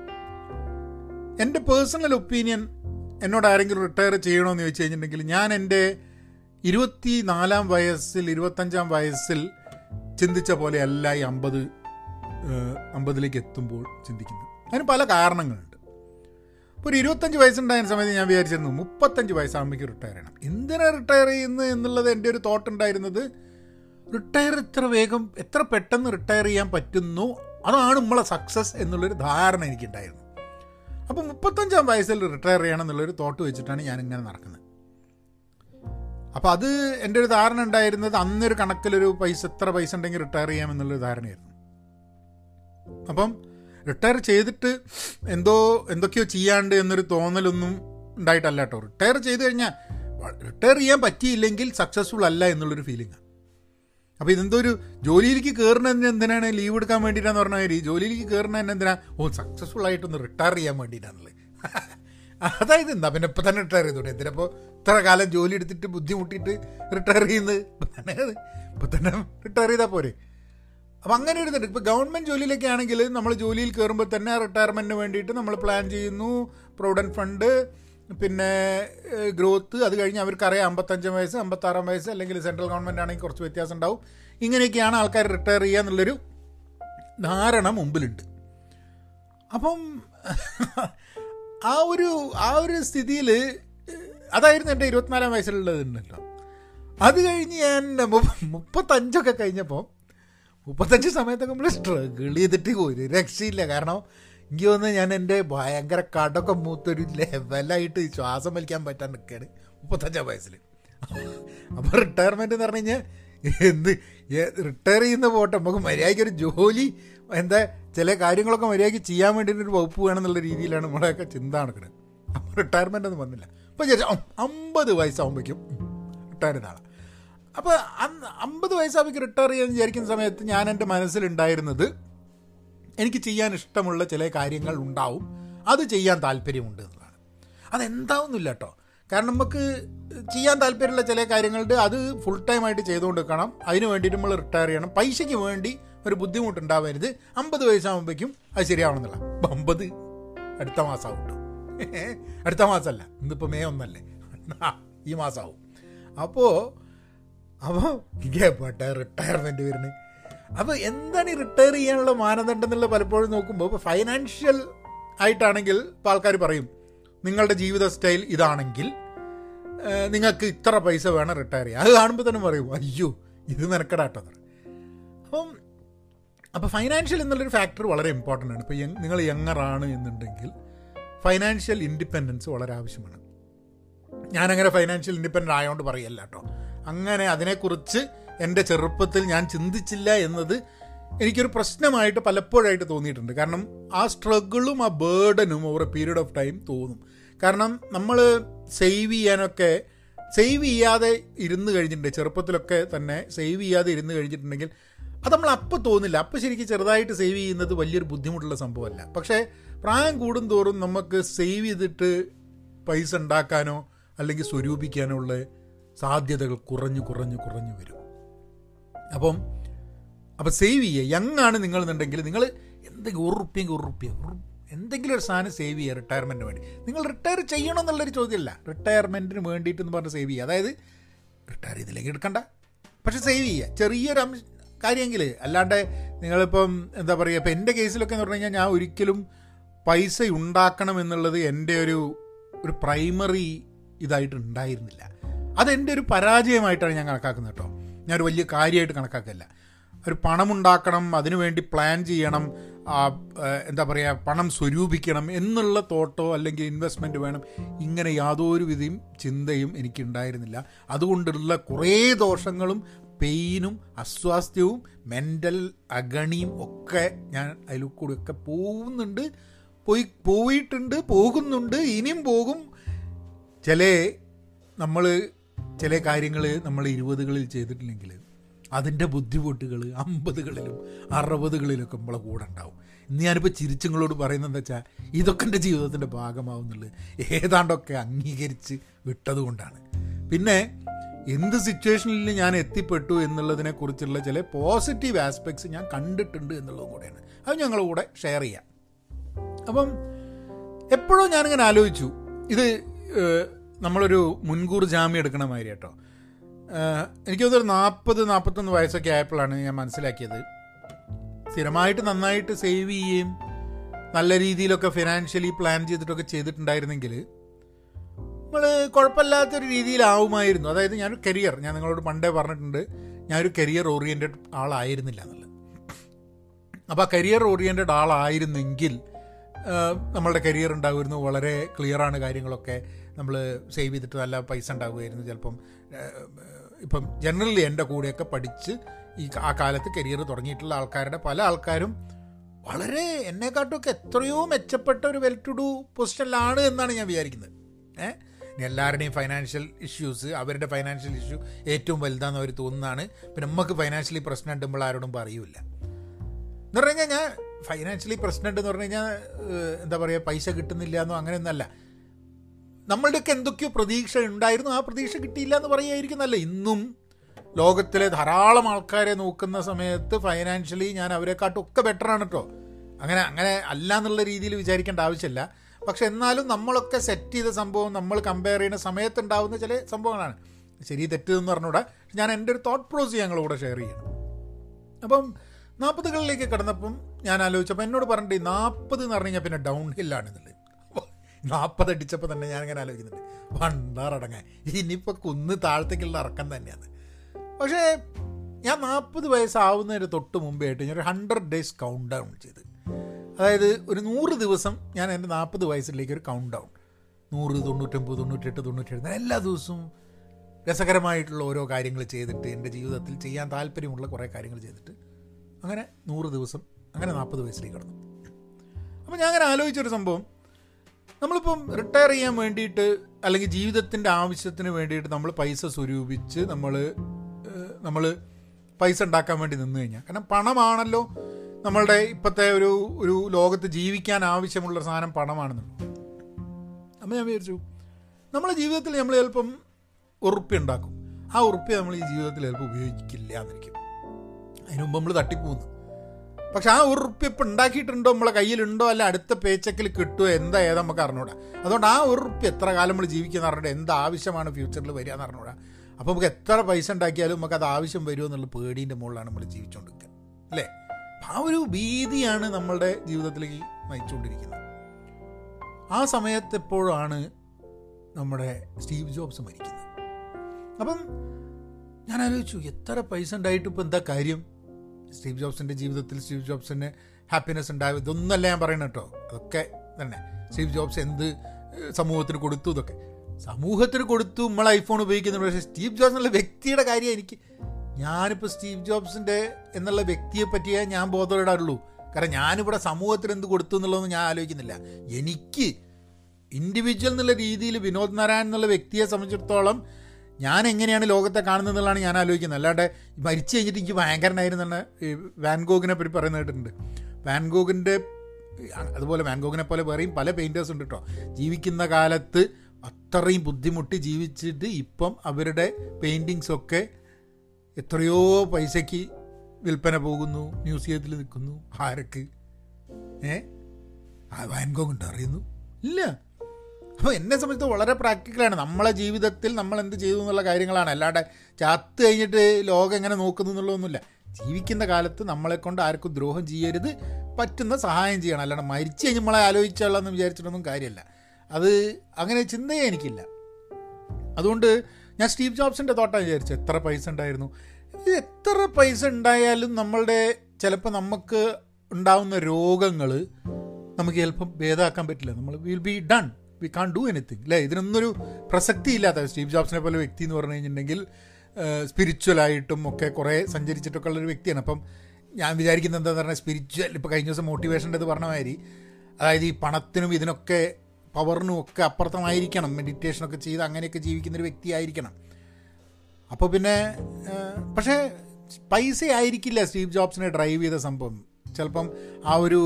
എന്റെ പേഴ്സണൽ ഒപ്പീനിയൻ എന്നോട് ആരെങ്കിലും റിട്ടയർ ചെയ്യണമെന്ന് ചോദിച്ചു കഴിഞ്ഞിട്ടുണ്ടെങ്കിൽ ഞാൻ എന്റെ ഇരുപത്തി നാലാം വയസ്സിൽ ഇരുപത്തഞ്ചാം വയസ്സിൽ ചിന്തിച്ച പോലെ പോലെയല്ല ഈ അമ്പത് അമ്പതിലേക്ക് എത്തുമ്പോൾ ചിന്തിക്കുന്നത്. അതിന് പല കാരണങ്ങളുണ്ട്. ഇപ്പോൾ ഒരു ഇരുപത്തഞ്ച് വയസ്സുണ്ടായ സമയത്ത് ഞാൻ വിചാരിച്ചിരുന്നു മുപ്പത്തഞ്ച് വയസ്സാകുമ്പോഴേക്ക് റിട്ടയർ ചെയ്യണം. എന്തിനാണ് റിട്ടയർ ചെയ്യുന്നത് എന്നുള്ളത് എന്റെ ഒരു തോട്ട് ഉണ്ടായിരുന്നത് റിട്ടയർ എത്ര വേഗം എത്ര പെട്ടെന്ന് റിട്ടയർ ചെയ്യാൻ പറ്റുന്നു അതാണ് നമ്മളെ സക്സസ് എന്നുള്ളൊരു ധാരണ എനിക്കുണ്ടായിരുന്നു അപ്പോൾ മുപ്പത്തഞ്ചാം വയസ്സിൽ റിട്ടയർ ചെയ്യണം എന്നുള്ളൊരു തോട്ട് വെച്ചിട്ടാണ് ഞാൻ ഇങ്ങനെ നടക്കുന്നത്. അപ്പോൾ അത് എന്റെ ഒരു ധാരണ ഉണ്ടായിരുന്നത് അന്നൊരു കണക്കിലൊരു പൈസ എത്ര പൈസ ഉണ്ടെങ്കിൽ റിട്ടയർ ചെയ്യാം എന്നുള്ളൊരു ധാരണയായിരുന്നു. അപ്പം റിട്ടയർ ചെയ്തിട്ട് എന്തോ എന്തൊക്കെയോ ചെയ്യാണ്ട് എന്നൊരു തോന്നലൊന്നും ഉണ്ടായിട്ടല്ല കേട്ടോ. റിട്ടയർ ചെയ്ത് കഴിഞ്ഞാൽ റിട്ടയർ ചെയ്യാൻ പറ്റിയില്ലെങ്കിൽ സക്സസ്ഫുൾ അല്ല എന്നുള്ളൊരു ഫീലിംഗാണ് അപ്പോൾ ഇതെന്തോ ഒരു ജോലിയിലേക്ക് കയറുന്നതിന് എന്തിനാണ് ലീവ് എടുക്കാൻ വേണ്ടിയിട്ടാന്ന് പറഞ്ഞാൽ കാര്യം ജോലിയിലേക്ക് കയറുന്നതിന് എന്തിനാ? ഓ സക്സസ്ഫുൾ ആയിട്ടൊന്ന് റിട്ടയർ ചെയ്യാൻ വേണ്ടിയിട്ടാണല്ലേ. (laughs) അതായത് എന്താ? പിന്നെ ഇപ്പം തന്നെ റിട്ടയർ ചെയ്തോട്ടെ എന്തിനപ്പോൾ ഇത്ര കാലം ജോലി എടുത്തിട്ട് ബുദ്ധിമുട്ടിയിട്ട് റിട്ടയർ ചെയ്യുന്നത്? ഇപ്പം തന്നെ റിട്ടയർ ചെയ്താൽ പോരെ. അപ്പം അങ്ങനെ ഒരു ഇതുണ്ട് ഇപ്പോൾ ഗവൺമെന്റ് ജോലിയിലൊക്കെ ആണെങ്കിൽ നമ്മൾ ജോലിയിൽ കയറുമ്പോൾ തന്നെ റിട്ടയർമെന്റിന് വേണ്ടിയിട്ട് നമ്മൾ പ്ലാൻ ചെയ്യുന്നു. പ്രൊവിഡന്റ് ഫണ്ട് പിന്നെ ഗ്രോത്ത് അത് കഴിഞ്ഞ് അവർക്കറിയാം അമ്പത്തഞ്ച് വയസ്സ് അമ്പത്താറാം വയസ്സ് അല്ലെങ്കിൽ സെൻട്രൽ ഗവൺമെന്റ് ആണെങ്കിൽ കുറച്ച് വ്യത്യാസം ഉണ്ടാവും. ഇങ്ങനെയൊക്കെയാണ് ആൾക്കാർ റിട്ടയർ ചെയ്യുക എന്നുള്ളൊരു ധാരണ മുമ്പിലുണ്ട്. അപ്പം ആ ഒരു ആ ഒരു സ്ഥിതിയിൽ അതായിരുന്നു എന്റെ ഇരുപത്തിനാലാം വയസ്സിലുള്ളതുണ്ടല്ലോ. അത് കഴിഞ്ഞ് ഞാൻ മുപ്പത്തഞ്ചൊക്കെ കഴിഞ്ഞപ്പോൾ മുപ്പത്തഞ്ച് സമയത്തൊക്കെ നമ്മൾ സ്ട്രഗിൾ ചെയ്തിട്ട് ഒരു രക്ഷയില്ല. കാരണം എനിക്ക് തോന്നുന്നു ഞാൻ എന്റെ ഭയങ്കര കടൊക്കെ മൂത്തൊരു ലെവലായിട്ട് ശ്വാസം വലിക്കാൻ പറ്റാൻ നിൽക്കുകയാണ് മുപ്പത്തഞ്ചാം വയസ്സിൽ അപ്പോൾ റിട്ടയർമെന്റ് എന്ന് പറഞ്ഞു കഴിഞ്ഞാൽ എന്ത്? റിട്ടയർ ചെയ്യുന്ന പോട്ടെ. നമുക്ക് മര്യാദയ്ക്ക് ഒരു ജോലി എന്താ ചില കാര്യങ്ങളൊക്കെ മര്യാദയ്ക്ക് ചെയ്യാൻ വേണ്ടിയിട്ട് ഒരു വകുപ്പ് വേണം എന്നുള്ള രീതിയിലാണ് നമ്മളെയൊക്കെ ചിന്ത നടക്കുന്നത് അപ്പോൾ റിട്ടയർമെന്റ് ഒന്നും വന്നില്ല. അപ്പോൾ ചേച്ചി അമ്പത് വയസ്സാകുമ്പോഴേക്കും റിട്ടയർ ആളാണ് അപ്പോൾ അന്ന് അമ്പത് വയസ്സാകുമ്പോഴേക്കും റിട്ടയർ ചെയ്യാൻ വിചാരിക്കുന്ന സമയത്ത് ഞാൻ എന്റെ മനസ്സിലുണ്ടായിരുന്നത് എനിക്ക് ചെയ്യാൻ ഇഷ്ടമുള്ള ചില കാര്യങ്ങൾ ഉണ്ടാവും. അത് ചെയ്യാൻ താല്പര്യമുണ്ട് എന്നുള്ളതാണ്. അതെന്താവുന്നില്ല കേട്ടോ കാരണം നമുക്ക് ചെയ്യാൻ താല്പര്യമുള്ള ചില കാര്യങ്ങളുണ്ട് അത് ഫുൾ ടൈം ആയിട്ട് ചെയ്തുകൊണ്ട് നിൽക്കണം അതിന് വേണ്ടിയിട്ട് നമ്മൾ റിട്ടയർ ചെയ്യണം. പൈസയ്ക്ക് വേണ്ടി ഒരു ബുദ്ധിമുട്ടുണ്ടാവരുത്. അമ്പത് വയസ്സാകുമ്പോഴേക്കും അത് ശരിയാവണമെന്നില്ല അമ്പത് അടുത്ത മാസമാവും കേട്ടോ (laughs) അടുത്ത മാസമല്ല ഇന്നിപ്പോൾ മേ ഒന്നല്ലേ. ഈ മാസമാവും അപ്പോൾ അപ്പോൾ ഇങ്ങേപ്പെട്ട റിട്ടയർമെന്റ് വരുന്നത്. അപ്പോൾ എന്താണ് ഈ റിട്ടയർ ചെയ്യാനുള്ള മാനദണ്ഡം എന്നുള്ളത് പലപ്പോഴും നോക്കുമ്പോൾ ഇപ്പോൾ ഫൈനാൻഷ്യൽ ആയിട്ടാണെങ്കിൽ ഇപ്പോൾ ആൾക്കാർ പറയും നിങ്ങളുടെ ജീവിത സ്റ്റൈൽ ഇതാണെങ്കിൽ നിങ്ങൾക്ക് ഇത്ര പൈസ വേണം റിട്ടയർ ചെയ്യാൻ. അത് കാണുമ്പോൾ തന്നെ പറയും അയ്യോ ഇത് നിനക്കടാട്ടോ. അപ്പം അപ്പോൾ ഫൈനാൻഷ്യൽ എന്നുള്ളൊരു ഫാക്ടർ വളരെ ഇമ്പോർട്ടന്റ് ആണ്. ഇപ്പോൾ നിങ്ങൾ യങ്ങറാണ് എന്നുണ്ടെങ്കിൽ ഫൈനാൻഷ്യൽ ഇൻഡിപെൻഡൻസ് വളരെ ആവശ്യമാണ്. ഞാനങ്ങനെ ഫൈനാൻഷ്യൽ ഇൻഡിപെൻഡന്റ് ആയതുകൊണ്ട് പറയല്ല കേട്ടോ അങ്ങനെ അതിനെക്കുറിച്ച് എന്റെ ചെറുപ്പത്തിൽ ഞാൻ ചിന്തിച്ചില്ല എന്നത് എനിക്കൊരു പ്രശ്നമായിട്ട് പലപ്പോഴായിട്ട് തോന്നിയിട്ടുണ്ട്. കാരണം ആ സ്ട്രഗിളും ആ ബേർഡനും over a period of time തോന്നും. കാരണം നമ്മൾ സേവ് ചെയ്യാനൊക്കെ സേവ് ചെയ്യാതെ ഇരുന്ന് കഴിഞ്ഞിട്ടുണ്ട്. ചെറുപ്പത്തിലൊക്കെ തന്നെ സേവ് ചെയ്യാതെ ഇരുന്ന് കഴിഞ്ഞിട്ടുണ്ടെങ്കിൽ അത് നമ്മൾ അപ്പം തോന്നില്ല. അപ്പോൾ ശരിക്കും ചെറുതായിട്ട് സേവ് ചെയ്യുന്നത് വലിയൊരു ബുദ്ധിമുട്ടുള്ള സംഭവമല്ല. പക്ഷേ പ്രായം കൂടുന്തോറും നമുക്ക് സേവ് ചെയ്തിട്ട് പൈസ ഉണ്ടാക്കാനോ അല്ലെങ്കിൽ സ്വരൂപിക്കാനോ ഉള്ള സാധ്യതകൾ കുറഞ്ഞു കുറഞ്ഞു കുറഞ്ഞു വരും. അപ്പം അപ്പം സേവ് ചെയ്യുക. യങ് ആണ് നിങ്ങൾ എന്നുണ്ടെങ്കിൽ നിങ്ങൾ എന്തെങ്കിലും ഒരു റുപ്യ എന്തെങ്കിലും ഒരു സാധനം സേവ് ചെയ്യുക റിട്ടയർമെന്റിന് വേണ്ടി. നിങ്ങൾ റിട്ടയർ ചെയ്യണം എന്നുള്ളൊരു ചോദ്യമല്ല. റിട്ടയർമെന്റിന് വേണ്ടിയിട്ടെന്ന് പറഞ്ഞ് സേവ് ചെയ്യുക. അതായത് റിട്ടയർ ചെയ്തില്ലെങ്കിൽ എടുക്കണ്ട. പക്ഷെ സേവ് ചെയ്യുക. ചെറിയൊരു കാര്യമെങ്കിൽ അല്ലാണ്ട് നിങ്ങളിപ്പം എന്താ പറയുക ഇപ്പം എന്റെ കേസിലൊക്കെ എന്ന് പറഞ്ഞു കഴിഞ്ഞാൽ ഞാൻ ഒരിക്കലും പൈസ ഉണ്ടാക്കണം എന്നുള്ളത് എന്റെ ഒരു ഒരു പ്രൈമറി ഇതായിട്ട് ഉണ്ടായിരുന്നില്ല. അതെന്റെ ഒരു പരാജയമായിട്ടാണ് ഞാൻ കണക്കാക്കുന്നത് കേട്ടോ. ഞാനൊരു വലിയ കാര്യമായിട്ട് കണക്കാക്കില്ല. ഒരു പണമുണ്ടാക്കണം അതിനുവേണ്ടി പ്ലാൻ ചെയ്യണം എന്താ പറയുക പണം സ്വരൂപിക്കണം എന്നുള്ള തോട്ടോ അല്ലെങ്കിൽ ഇൻവെസ്റ്റ്മെന്റ് വേണം ഇങ്ങനെ യാതൊരു വിധയും ചിന്തയും എനിക്കുണ്ടായിരുന്നില്ല. അതുകൊണ്ടുള്ള കുറേ ദോഷങ്ങളും പെയിനും അസ്വാസ്ഥ്യവും മെന്റൽ അഗണിയും ഒക്കെ ഞാൻ അതിൽ ഒക്കെ പോകുന്നുണ്ട്. പോയി പോയിട്ടുണ്ട് പോകുന്നുണ്ട് ഇനിയും പോകും. ചില നമ്മൾ ചില കാര്യങ്ങൾ നമ്മൾ ഇരുപതുകളിൽ ചെയ്തിട്ടില്ലെങ്കിൽ അതിന്റെ ബുദ്ധിമുട്ടുകൾ അമ്പതുകളിലും അറുപതുകളിലൊക്കെ നമ്മളെ കൂടെ ഉണ്ടാവും. ഇന്ന് ഞാനിപ്പോൾ ചിരിച്ചുങ്ങളോട് പറയുന്നത് എന്താ വെച്ചാൽ ഇതൊക്കെ എന്റെ ജീവിതത്തിന്റെ ഭാഗമാവുന്നുള്ളത് ഏതാണ്ടൊക്കെ അംഗീകരിച്ച് വിട്ടതുകൊണ്ടാണ് പിന്നെ എന്ത് സിറ്റുവേഷനിൽ ഞാൻ എത്തിപ്പെട്ടു എന്നുള്ളതിനെ കുറിച്ചുള്ള ചില പോസിറ്റീവ് ആസ്പെക്ട്സ് ഞാൻ കണ്ടിട്ടുണ്ട് എന്നുള്ളതും കൂടെയാണ്. അത് ഞങ്ങളുടെ കൂടെ ഷെയർ ചെയ്യാം. അപ്പം എപ്പോഴും ഞാനിങ്ങനെ ആലോചിച്ചു. ഇത് നമ്മളൊരു മുൻകൂർ ജാമ്യം എടുക്കണ മാതിരി കേട്ടോ. എനിക്ക് തോന്നുന്നു നാൽപ്പത് നാൽപ്പത്തൊന്ന് വയസ്സൊക്കെ ആയപ്പോഴാണ് ഞാൻ മനസ്സിലാക്കിയത്. സ്ഥിരമായിട്ട് നന്നായിട്ട് സേവ് ചെയ്യുകയും നല്ല രീതിയിലൊക്കെ ഫിനാൻഷ്യലി പ്ലാൻ ചെയ്തിട്ടൊക്കെ ചെയ്തിട്ടുണ്ടായിരുന്നെങ്കിൽ നമ്മൾ കുഴപ്പമില്ലാത്തൊരു രീതിയിലാവുമായിരുന്നു. അതായത് ഞാനൊരു കരിയർ ഞാൻ നിങ്ങളോട് പണ്ടേ പറഞ്ഞിട്ടുണ്ട് ഞാനൊരു കരിയർ ഓറിയന്റഡ് ആളായിരുന്നില്ല എന്നുള്ളത്. അപ്പോൾ ആ കരിയർ ഓറിയന്റഡ് ആളായിരുന്നെങ്കിൽ നമ്മളുടെ കരിയർ ഉണ്ടാകുമായിരുന്നു വളരെ ക്ലിയറാണ് കാര്യങ്ങളൊക്കെ. നമ്മൾ സേവ് ചെയ്തിട്ട് നല്ല പൈസ ഉണ്ടാകുമായിരുന്നു ചിലപ്പം ഇപ്പം ജനറലി എന്റെ കൂടെയൊക്കെ പഠിച്ച് ഈ ആ കാലത്ത് കരിയർ തുടങ്ങിയിട്ടുള്ള ആൾക്കാരുടെ പല ആൾക്കാരും വളരെ എന്നെക്കാട്ടുമൊക്കെ എത്രയോ മെച്ചപ്പെട്ട ഒരു വെൽ ടു ഡു പൊസിഷനിലാണ് എന്നാണ് ഞാൻ വിചാരിക്കുന്നത്. ഏഹ് എല്ലാവരുടെയും ഫൈനാൻഷ്യൽ ഇഷ്യൂസ് അവരുടെ ഫൈനാൻഷ്യൽ ഇഷ്യൂ ഏറ്റവും വലുതാന്ന് അവർ തോന്നുന്നതാണ്. പിന്നെ നമുക്ക് ഫൈനാൻഷ്യലി പ്രശ്നം ഉണ്ടുമ്പോൾ ആരോടും പറയൂല എന്ന് പറഞ്ഞു കഴിഞ്ഞാൽ ഞാൻ ഫൈനാൻഷ്യലി പ്രശ്നം ഉണ്ടെന്ന് പറഞ്ഞു കഴിഞ്ഞാൽ എന്താ പറയുക പൈസ കിട്ടുന്നില്ല എന്നോ അങ്ങനെയൊന്നല്ല നമ്മളുടെയൊക്കെ എന്തൊക്കെയോ പ്രതീക്ഷ ഉണ്ടായിരുന്നു. ആ പ്രതീക്ഷ കിട്ടിയില്ല എന്ന് പറയുമായിരിക്കും നല്ല ഇന്നും ലോകത്തിലെ ധാരാളം ആൾക്കാരെ നോക്കുന്ന സമയത്ത് ഫൈനാൻഷ്യലി ഞാൻ അവരെക്കാട്ടൊക്കെ ബെറ്ററാണ് കേട്ടോ അങ്ങനെ അങ്ങനെ അല്ല എന്നുള്ള രീതിയിൽ വിചാരിക്കേണ്ട ആവശ്യമില്ല. പക്ഷെ എന്നാലും നമ്മളൊക്കെ സെറ്റ് ചെയ്ത സംഭവം നമ്മൾ കമ്പയർ ചെയ്യുന്ന സമയത്ത് ഉണ്ടാവുന്ന ചില സംഭവങ്ങളാണ്. ശരി തെറ്റെന്ന് പറഞ്ഞുകൂടെ. ഞാൻ എന്റെ ഒരു തോട്ട് പ്രോസ് ഞങ്ങളൂടെ ഷെയർ ചെയ്യണം. അപ്പം നാൽപ്പതുകളിലേക്ക് കടന്നപ്പം ഞാൻ ആലോചിച്ചപ്പോൾ എന്നോട് പറഞ്ഞിട്ട് നാൽപ്പത് എന്ന് പറഞ്ഞു കഴിഞ്ഞാൽ പിന്നെ ഡൗൺ ഹില്ലാണ് എന്നുള്ളത് നാൽപ്പത് അടിച്ചപ്പോൾ തന്നെ ഞാൻ ഇങ്ങനെ ആലോചിക്കുന്നുണ്ട് വണ്ടാറടങ്ങാൻ ഇനിയിപ്പോൾ കുന്ന് താഴത്തേക്കുള്ള ഇറക്കം തന്നെയാണ്. പക്ഷേ ഞാൻ നാൽപ്പത് വയസ്സാവുന്നതിന് തൊട്ട് മുമ്പേ ആയിട്ട് ഞാൻ ഒരു ഹൺഡ്രഡ് ഡേയ്സ് കൗണ്ട് ഡൗൺ ചെയ്ത്. അതായത് ഒരു നൂറ് ദിവസം ഞാൻ എന്റെ നാൽപ്പത് വയസ്സിലേക്ക് ഒരു കൗണ്ട് ഡൗൺ നൂറ് തൊണ്ണൂറ്റൊമ്പത് തൊണ്ണൂറ്റെട്ട് തൊണ്ണൂറ്റെട്ട് എല്ലാ ദിവസവും രസകരമായിട്ടുള്ള ഓരോ കാര്യങ്ങൾ ചെയ്തിട്ട് എന്റെ ജീവിതത്തിൽ ചെയ്യാൻ താല്പര്യമുള്ള കുറേ കാര്യങ്ങൾ ചെയ്തിട്ട് അങ്ങനെ നൂറ് ദിവസം അങ്ങനെ നാൽപ്പത് വയസ്സിലേക്ക് കടന്നു. അപ്പോൾ ഞാൻ അങ്ങനെ ആലോചിച്ചൊരു സംഭവം. നമ്മളിപ്പം റിട്ടയർ ചെയ്യാൻ വേണ്ടിയിട്ട് അല്ലെങ്കിൽ ജീവിതത്തിന്റെ ആവശ്യത്തിന് വേണ്ടിയിട്ട് നമ്മൾ പൈസ സ്വരൂപിച്ച് നമ്മൾ നമ്മൾ പൈസ ഉണ്ടാക്കാൻ വേണ്ടി നിന്ന് കഴിഞ്ഞാൽ. കാരണം പണമാണല്ലോ നമ്മളുടെ ഇപ്പോഴത്തെ ഒരു ഒരു ലോകത്ത് ജീവിക്കാൻ ആവശ്യമുള്ള സാധനം പണമാണെന്നുള്ളൂ അപ്പം ഞാൻ വിചാരിച്ചു നമ്മളെ ജീവിതത്തിൽ നമ്മൾ ചിലപ്പം ഉറുപ്പ്യ ഉണ്ടാക്കും. ആ ഉറുപ്പ്യ നമ്മൾ ഈ ജീവിതത്തിൽ ചിലപ്പോൾ ഉപയോഗിക്കില്ല എന്നിരിക്കും. അതിന് നമ്മൾ തട്ടിപ്പോകുന്നു പക്ഷെ ആ ഒരു ഇപ്പം ഉണ്ടാക്കിയിട്ടുണ്ടോ നമ്മളെ കയ്യിലുണ്ടോ? അല്ല അടുത്ത പേച്ചക്കിൽ കിട്ടുമോ എന്താ ഏതാ നമുക്ക് അറിഞ്ഞൂടാ. അതുകൊണ്ട് ആ ഒരു എത്ര കാലം നമ്മൾ ജീവിക്കുന്ന പറഞ്ഞിട്ട് എന്ത് ആവശ്യമാണ് ഫ്യൂച്ചറിൽ വരിക എന്ന് അറിഞ്ഞൂടാ. അപ്പോൾ നമുക്ക് എത്ര പൈസ ഉണ്ടാക്കിയാലും നമുക്ക് അത് ആവശ്യം വരുമോ എന്നുള്ള പേടീന്റെ മുകളിലാണ് നമ്മൾ ജീവിച്ചുകൊണ്ടിരിക്കുക. അല്ലേ? ആ ഒരു ഭീതിയാണ് നമ്മളുടെ ജീവിതത്തിലേക്ക് നയിച്ചുകൊണ്ടിരിക്കുന്നത്. ആ സമയത്ത് എപ്പോഴാണ് നമ്മുടെ സ്റ്റീവ് ജോബ്സ് മരിക്കുന്നത്? അപ്പം ഞാൻ ആലോചിച്ചു എത്ര പൈസ ഉണ്ടായിട്ട് ഇപ്പം എന്താ കാര്യം? സ്റ്റീവ് ജോബ്സിന്റെ ജീവിതത്തിൽ സ്റ്റീവ് ജോബ്സിന് ഹാപ്പിനെസ് ഉണ്ടാവും ഇതൊന്നല്ല ഞാൻ പറയുന്നത് കേട്ടോ. അതൊക്കെ തന്നെ. സ്റ്റീവ് ജോബ്സ് എന്ത് സമൂഹത്തിന് കൊടുത്തു ഇതൊക്കെ. സമൂഹത്തിന് കൊടുത്തു നമ്മൾ ഐഫോൺ ഉപയോഗിക്കുന്നുണ്ട് പക്ഷേ സ്റ്റീവ് ജോബ്സ് എന്നുള്ള വ്യക്തിയുടെ കാര്യം എനിക്ക് ഞാനിപ്പോൾ സ്റ്റീവ് ജോബ്സിന്റെ എന്നുള്ള വ്യക്തിയെ പറ്റിയേ ഞാൻ ബോധപ്പെടാറുള്ളൂ കാരണം ഞാനിവിടെ സമൂഹത്തിന് എന്ത് കൊടുത്തു എന്നുള്ളതൊന്നും ഞാൻ ആലോചിക്കുന്നില്ല. എനിക്ക് ഇൻഡിവിജ്വൽ എന്നുള്ള രീതിയിൽ വിനോദ് നാരായൺ എന്നുള്ള വ്യക്തിയെ സംബന്ധിച്ചിടത്തോളം ഞാൻ എങ്ങനെയാണ് ലോകത്തെ കാണുന്നത് എന്നുള്ളതാണ് ഞാൻ ആലോചിക്കുന്നത്. അല്ലാണ്ട് മരിച്ചു കഴിഞ്ഞിട്ട് എനിക്ക് ഭയങ്കരനായിരുന്നാണ് വാൻഗോഗിനെ പറ്റി പറയുന്നത് കേട്ടിട്ടുണ്ട്. വാൻഗോഗിന്റെ അതുപോലെ വാൻഗോഗിനെ പോലെ വേറെയും പല പെയിന്റേഴ്സ് ഉണ്ട് കേട്ടോ ജീവിക്കുന്ന കാലത്ത് അത്രയും ബുദ്ധിമുട്ടി ജീവിച്ചിട്ട് ഇപ്പം അവരുടെ പെയിന്റിങ്സൊക്കെ എത്രയോ പൈസയ്ക്ക് വിൽപ്പന പോകുന്നു മ്യൂസിയത്തിൽ നിൽക്കുന്നു. ആരക്ക്? ഏ? വാൻഗോഗ് ഉണ്ട്? അറിയുന്നു? ഇല്ല. അപ്പോൾ എന്നെ സംബന്ധിച്ച് വളരെ പ്രാക്ടിക്കലാണ് നമ്മളെ ജീവിതത്തിൽ നമ്മൾ എന്ത് ചെയ്തു എന്നുള്ള കാര്യങ്ങളാണ്. അല്ലാണ്ട് ചത്ത് കഴിഞ്ഞിട്ട് ലോകം എങ്ങനെ നോക്കുന്നു എന്നുള്ളതൊന്നുമില്ല. ജീവിക്കുന്ന കാലത്ത് നമ്മളെ കൊണ്ട് ആർക്കും ദ്രോഹം ചെയ്യരുത്. പറ്റുന്ന സഹായം ചെയ്യണം. അല്ലാണ്ട് മരിച്ചു കഴിഞ്ഞ് നമ്മളെ ആലോചിച്ചാളെന്ന് വിചാരിച്ചിട്ടൊന്നും കാര്യമല്ല. അത് അങ്ങനെ ചിന്തയെ എനിക്കില്ല. അതുകൊണ്ട് ഞാൻ സ്റ്റീവ് ജോബ്സിന്റെ തോട്ടം വിചാരിച്ചു എത്ര പൈസ ഉണ്ടായിരുന്നു? എത്ര പൈസ ഉണ്ടായാലും നമ്മളുടെ ചിലപ്പോൾ നമുക്ക് ഉണ്ടാവുന്ന രോഗങ്ങൾ നമുക്ക് ചിലപ്പം ഭേദമാക്കാൻ പറ്റില്ല. നമ്മൾ will be done we can do anything അല്ലേ ഇതിനൊന്നൊരു പ്രസക്തി ഇല്ലാത്ത സ്റ്റീവ് ജോബ്സിനെ പോലെ വ്യക്തി എന്ന് പറഞ്ഞു കഴിഞ്ഞിട്ടുണ്ടെങ്കിൽ സ്പിരിച്വലായിട്ടും ഒക്കെ കുറേ സഞ്ചരിച്ചിട്ടൊക്കെ ഉള്ളൊരു വ്യക്തിയാണ്. അപ്പം ഞാൻ വിചാരിക്കുന്നത് എന്താണെന്ന് പറഞ്ഞാൽ സ്പിരിച്വൽ ഇപ്പോൾ കഴിഞ്ഞ ദിവസം മോട്ടിവേഷന്റെ ഇത് പറഞ്ഞ മാതിരി അതായത് ഈ പണത്തിനും ഇതിനൊക്കെ പവറിനും ഒക്കെ അപ്പുറത്തമായിരിക്കണം. മെഡിറ്റേഷനൊക്കെ ചെയ്ത് അങ്ങനെയൊക്കെ ജീവിക്കുന്നൊരു വ്യക്തിയായിരിക്കണം. അപ്പോൾ പിന്നെ പക്ഷേ പൈസ ആയിരിക്കില്ല സ്റ്റീവ് ജോബ്സിനെ ഡ്രൈവ് ചെയ്ത സംഭവം. ചിലപ്പം ആ ഒരു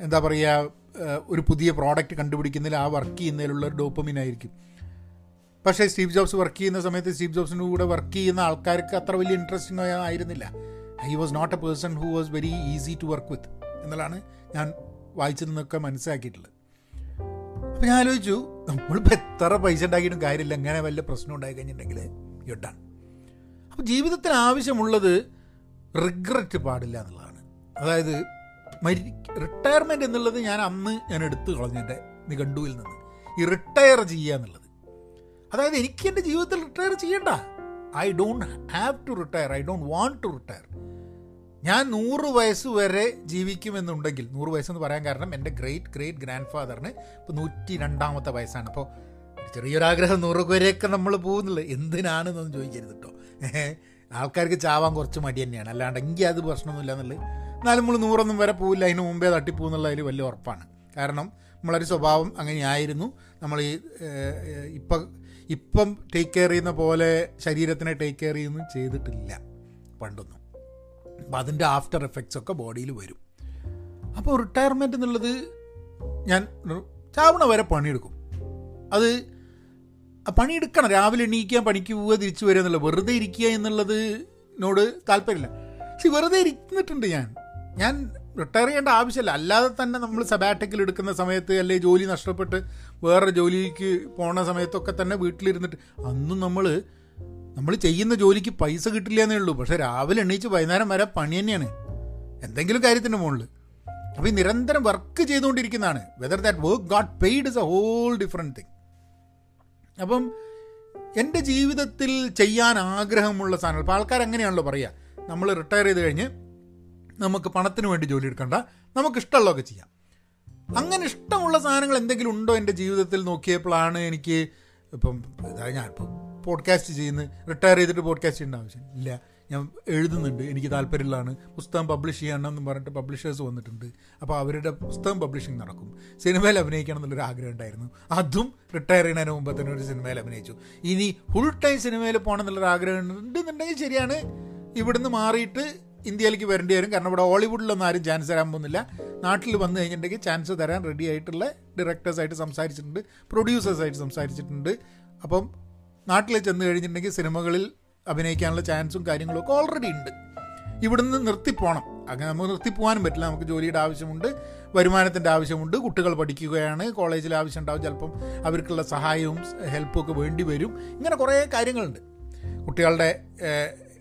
എന്താ പറയുക ഒരു പുതിയ പ്രോഡക്റ്റ് കണ്ടുപിടിക്കുന്നതിൽ ആ വർക്ക് ചെയ്യുന്നതിലുള്ള ഒരു ഡോപ്പമിൻ ആയിരിക്കും. പക്ഷേ സ്റ്റീവ് ജോബ്സ് വർക്ക് ചെയ്യുന്ന സമയത്ത് സ്റ്റീവ് ജോബ്സിന്റെ കൂടെ വർക്ക് ചെയ്യുന്ന ആൾക്കാർക്ക് അത്ര വലിയ ഇൻട്രസ്റ്റിംഗ് ആയിരുന്നില്ല. He was not a person who was very easy to work with എന്നുള്ളതാണ് ഞാൻ വായിച്ചു നിന്നൊക്കെ മനസ്സിലാക്കിയിട്ടുള്ളത്. അപ്പോൾ ഞാൻ ആലോചിച്ചു നമ്മളിപ്പോൾ എത്ര പൈസ ഉണ്ടാക്കിയിട്ടും കാര്യമില്ല അങ്ങനെ വല്ല പ്രശ്നം ഉണ്ടായി കഴിഞ്ഞിട്ടുണ്ടെങ്കിൽ യുഡാണ് അപ്പോൾ ജീവിതത്തിന് ആവശ്യമുള്ളത് റിഗ്രറ്റ് പാടില്ല എന്നുള്ളതാണ്. അതായത് മരി റിട്ടയർമെന്റ് എന്നുള്ളത് ഞാൻ അന്ന് ഞാൻ എടുത്തു കളഞ്ഞു എന്റെ നിഘണ്ടുവിൽ നിന്ന്. ഈ റിട്ടയർ ചെയ്യുക എന്നുള്ളത്. അതായത് എനിക്ക് എന്റെ ജീവിതത്തിൽ റിട്ടയർ ചെയ്യണ്ട. I don't have to retire I don't want to retire ഞാൻ നൂറ് വയസ്സ് വരെ ജീവിക്കുമെന്നുണ്ടെങ്കിൽ നൂറ് വയസ്സെന്ന് പറയാൻ കാരണം എന്റെ ഗ്രേറ്റ് ഗ്രേറ്റ് ഗ്രാൻഡ് ഫാദറിന് ഇപ്പോൾ നൂറ്റി രണ്ടാമത്തെ വയസ്സാണ്. അപ്പോൾ ചെറിയൊരാഗ്രഹം നൂറ് വരെയൊക്കെ നമ്മൾ പോകുന്നില്ല എന്തിനാണെന്നൊന്നും ചോദിക്കരുത് കേട്ടോ ആൾക്കാർക്ക് ചാവാൻ കുറച്ച് മടി തന്നെയാണ്. അല്ലാണ്ട് എങ്കിൽ അത് പ്രശ്നമൊന്നുമില്ല എന്നുള്ളത് എന്നാലും നമ്മൾ നൂറൊന്നും വരെ പോവില്ല. അതിന് മുമ്പേ തട്ടിപ്പോകുന്നുള്ളതിൽ വലിയ ഉറപ്പാണ്. കാരണം നമ്മളൊരു സ്വഭാവം അങ്ങനെയായിരുന്നു. നമ്മൾ ഈ ഇപ്പം ഇപ്പം ടേക്ക് കെയർ ചെയ്യുന്ന പോലെ ശരീരത്തിനെ ടേക്ക് കെയർ ചെയ്യുന്നു ചെയ്തിട്ടില്ല പണ്ടൊന്നും. അപ്പം അതിന്റെ ആഫ്റ്റർ എഫക്ട്സ് ഒക്കെ ബോഡിയിൽ വരും. അപ്പോൾ റിട്ടയർമെന്റ് എന്നുള്ളത് ഞാൻ ചാവണ വരെ പണിയെടുക്കും. അത് പണിയെടുക്കണം. രാവിലെ എണീക്കാൻ പണിക്ക് പോവുക തിരിച്ചു വരിക എന്നുള്ളത്. വെറുതെ ഇരിക്കുക എന്നുള്ളതിനോട് താല്പര്യമില്ല. പക്ഷെ വെറുതെ ഇരുന്നിട്ടുണ്ട് ഞാൻ. ഞാൻ റിട്ടയർ ചെയ്യേണ്ട ആവശ്യമില്ല. അല്ലാതെ തന്നെ നമ്മൾ സബാറ്റിക്കൽ എടുക്കുന്ന സമയത്ത് അല്ലെങ്കിൽ ജോലി നഷ്ടപ്പെട്ട് വേറെ ജോലിക്ക് പോണ സമയത്തൊക്കെ തന്നെ വീട്ടിലിരുന്നിട്ട് അന്നും നമ്മൾ നമ്മൾ ചെയ്യുന്ന ജോലിക്ക് പൈസ കിട്ടില്ല എന്നേ ഉള്ളൂ. പക്ഷേ രാവിലെ എണീച്ച് വൈകുന്നേരം വരെ പണി തന്നെയാണ്. എന്തെങ്കിലും കാര്യത്തിന്റെ മുകളിൽ അപ്പോൾ ഈ നിരന്തരം work ചെയ്തുകൊണ്ടിരിക്കുന്നതാണ്. Whether that work got paid is a whole different thing അപ്പം എന്റെ ജീവിതത്തിൽ ചെയ്യാൻ ആഗ്രഹമുള്ള സാധനങ്ങൾ ഇപ്പോൾ ആൾക്കാർ അങ്ങനെയാണല്ലോ പറയുക നമ്മൾ റിട്ടയർ ചെയ്ത് കഴിഞ്ഞ് നമുക്ക് പണത്തിന് വേണ്ടി ജോലി എടുക്കണ്ട. നമുക്ക് ഇഷ്ടമുള്ളതൊക്കെ ചെയ്യാം. അങ്ങനെ ഇഷ്ടമുള്ള സാധനങ്ങൾ എന്തെങ്കിലും ഉണ്ടോ എന്റെ ജീവിതത്തിൽ നോക്കിയപ്പോഴാണ് എനിക്ക് ഇപ്പം ഞാൻ ഇപ്പം പോഡ്കാസ്റ്റ് ചെയ്യുന്നത് റിട്ടയർ ചെയ്തിട്ട് പോഡ്കാസ്റ്റ് ചെയ്യേണ്ട ആവശ്യം ഇല്ല. ഞാൻ എഴുതുന്നുണ്ട്. എനിക്ക് താല്പര്യമുള്ളതാണ്. പുസ്തകം പബ്ലിഷ് ചെയ്യണം എന്ന് പറഞ്ഞിട്ട് പബ്ലിഷേഴ്സ് വന്നിട്ടുണ്ട്. അപ്പോൾ അവരുടെ പുസ്തകം പബ്ലിഷിംഗ് നടക്കും. സിനിമയിൽ അഭിനയിക്കണം എന്നുള്ളൊരു ആഗ്രഹം ഉണ്ടായിരുന്നു. അതും റിട്ടയർ ചെയ്യുന്നതിന് മുമ്പ് തന്നെ ഒരു സിനിമയിൽ അഭിനയിച്ചു. ഇനി ഫുൾ ടൈം സിനിമയിൽ പോകണം എന്നുള്ളൊരു ആഗ്രഹം ഉണ്ടെന്നുണ്ടെങ്കിൽ ശരിയാണ്. ഇവിടുന്ന് മാറിയിട്ട് ഇന്ത്യയിലേക്ക് വരേണ്ടി വരും. കാരണം ഇവിടെ ഹോളിവുഡിലൊന്നും ആരും ചാൻസ് തരാൻ പോകുന്നില്ല. നാട്ടിൽ വന്നു കഴിഞ്ഞിട്ടുണ്ടെങ്കിൽ ചാൻസ് തരാൻ റെഡി ആയിട്ടുള്ള ഡയറക്ടേഴ്സായിട്ട് സംസാരിച്ചിട്ടുണ്ട് പ്രൊഡ്യൂസേഴ്സായിട്ട് സംസാരിച്ചിട്ടുണ്ട്. അപ്പം നാട്ടിൽ ചെന്ന് കഴിഞ്ഞിട്ടുണ്ടെങ്കിൽ സിനിമകളിൽ അഭിനയിക്കാനുള്ള ചാൻസും കാര്യങ്ങളും ഒക്കെ ഓൾറെഡി ഉണ്ട്. ഇവിടുന്ന് നിർത്തിപ്പോണം അങ്ങനെ നമുക്ക് നിർത്തിപ്പോകാനും പറ്റില്ല. നമുക്ക് ജോലിയുടെ ആവശ്യമുണ്ട് വരുമാനത്തിന്റെ ആവശ്യമുണ്ട്. കുട്ടികൾ പഠിക്കുകയാണ് കോളേജിൽ ആവശ്യം ഉണ്ടാവും. ചിലപ്പം അവർക്കുള്ള സഹായവും ഹെൽപ്പും ഒക്കെ വേണ്ടി വരും. ഇങ്ങനെ കുറേ കാര്യങ്ങളുണ്ട്. കുട്ടികളുടെ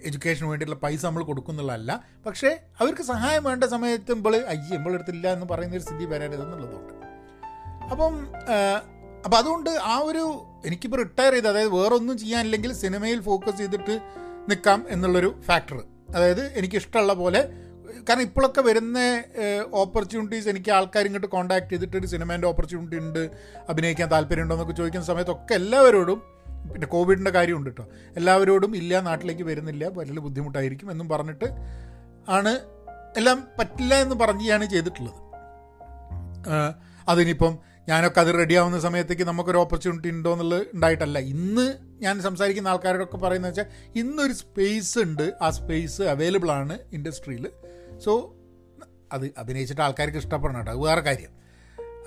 എഡ്യൂക്കേഷന് വേണ്ടിയിട്ടുള്ള പൈസ നമ്മൾ കൊടുക്കുന്നുള്ളതല്ല. പക്ഷേ അവർക്ക് സഹായം വേണ്ട സമയത്ത് ഇമ്പോൾ അയ്യ ഇമ്പളെടുത്തില്ല എന്ന് പറയുന്ന ഒരു സ്ഥിതി വരരുതെന്നുള്ളതുകൊണ്ട് അപ്പം അപ്പം അതുകൊണ്ട് ആ ഒരു എനിക്കിപ്പോൾ റിട്ടയർ ചെയ്ത് അതായത് വേറെ ഒന്നും ചെയ്യാനില്ലെങ്കിൽ സിനിമയിൽ ഫോക്കസ് ചെയ്തിട്ട് നിൽക്കാം എന്നുള്ളൊരു ഫാക്ടർ അതായത് എനിക്കിഷ്ടമുള്ള പോലെ കാരണം ഇപ്പോഴൊക്കെ വരുന്ന ഓപ്പർച്യൂണിറ്റീസ് എനിക്ക് ആൾക്കാർ ഇങ്ങോട്ട് കോൺടാക്ട് ചെയ്തിട്ട് ഒരു സിനിമേന്റെ ഓപ്പർച്യൂണിറ്റി ഉണ്ട് അഭിനയിക്കാൻ താല്പര്യമുണ്ടോ എന്നൊക്കെ ചോദിക്കുന്ന സമയത്തൊക്കെ എല്ലാവരോടും പിന്നെ കോവിഡിന്റെ കാര്യമുണ്ട് കേട്ടോ എല്ലാവരോടും ഇല്ല നാട്ടിലേക്ക് വരുന്നില്ല വലിയ ബുദ്ധിമുട്ടായിരിക്കും എന്നും പറഞ്ഞിട്ട് ആണ് എല്ലാം പറ്റില്ല എന്ന് പറഞ്ഞാണ് ചെയ്തിട്ടുള്ളത്. അതിനിപ്പം ഞാനൊക്കെ അത് റെഡിയാവുന്ന സമയത്തേക്ക് നമുക്കൊരു ഓപ്പർച്യൂണിറ്റി ഉണ്ടോ എന്നുള്ളത് ഉണ്ടായിട്ടല്ല. ഇന്ന് ഞാൻ സംസാരിക്കുന്ന ആൾക്കാരോടൊക്കെ പറയുന്നത് വെച്ചാൽ ഇന്നൊരു സ്പേസ് ഉണ്ട്. ആ സ്പേസ് അവൈലബിൾ ആണ് ഇൻഡസ്ട്രിയിൽ സോ അത് അഭിനയിച്ചിട്ട് ആൾക്കാർക്ക് ഇഷ്ടപ്പെടണം കേട്ടോ അത് വേറെ കാര്യം.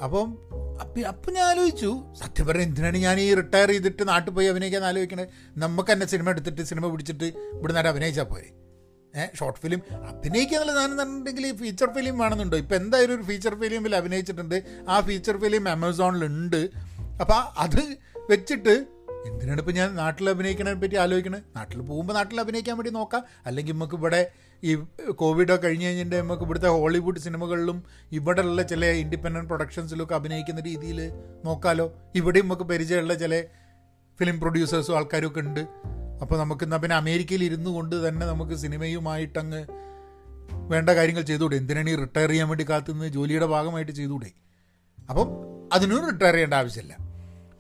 അപ്പം അപ്പം അപ്പം ഞാൻ ആലോചിച്ചു സത്യം പറഞ്ഞാൽ എന്തിനാണ് ഞാൻ ഈ റിട്ടയർ ചെയ്തിട്ട് നാട്ടിൽ പോയി അഭിനയിക്കാൻ ആലോചിക്കണേ നമുക്ക് തന്നെ സിനിമ എടുത്തിട്ട് സിനിമ പിടിച്ചിട്ട് ഇവിടെ നേരം അഭിനയിച്ചാൽ പോരെ? ഏഹ് ഷോർട്ട് ഫിലിം അഭിനയിക്കുക എന്നുള്ള സാധനം പറഞ്ഞിട്ടുണ്ടെങ്കിൽ ഈ ഫീച്ചർ ഫിലിം വേണമെന്നുണ്ടോ ഇപ്പം എന്തായാലും ഒരു ഫീച്ചർ ഫിലിമിൽ അഭിനയിച്ചിട്ടുണ്ട്. ആ ഫീച്ചർ ഫിലിം ആമസോണിലുണ്ട് അപ്പോൾ അത് വെച്ചിട്ട് എന്തിനാണ് ഇപ്പോൾ ഞാൻ നാട്ടിൽ അഭിനയിക്കണതിനെ പറ്റി ആലോചിക്കണത്? നാട്ടിൽ പോകുമ്പോൾ നാട്ടിൽ അഭിനയിക്കാൻ വേണ്ടി നോക്കാം. അല്ലെങ്കിൽ നമുക്ക് ഇവിടെ ഈ കോവിഡൊക്കെ കഴിഞ്ഞ് കഴിഞ്ഞിട്ട് നമുക്ക് ഇവിടുത്തെ ഹോളിവുഡ് സിനിമകളിലും ഇവിടെയുള്ള ചില ഇൻഡിപെൻഡന്റ് പ്രൊഡക്ഷൻസിലൊക്കെ അഭിനയിക്കുന്ന രീതിയിൽ നോക്കാലോ. ഇവിടെയും നമുക്ക് പരിചയമുള്ള ചില ഫിലിം പ്രൊഡ്യൂസേഴ്സും ആൾക്കാരും ഒക്കെ ഉണ്ട്. അപ്പോൾ നമുക്ക് എന്നാൽ പിന്നെ അമേരിക്കയിൽ ഇരുന്നു കൊണ്ട് തന്നെ നമുക്ക് സിനിമയുമായിട്ടങ്ങ് വേണ്ട കാര്യങ്ങൾ ചെയ്തുകൂടെ? എന്തിനാണ് ഈ റിട്ടയർ ചെയ്യാൻ വേണ്ടി കാത്തുനിന്ന് ജോലിയുടെ ഭാഗമായിട്ട് ചെയ്തുകൂടെ? അപ്പം അതിനൊന്നും റിട്ടയർ ചെയ്യേണ്ട ആവശ്യമില്ല.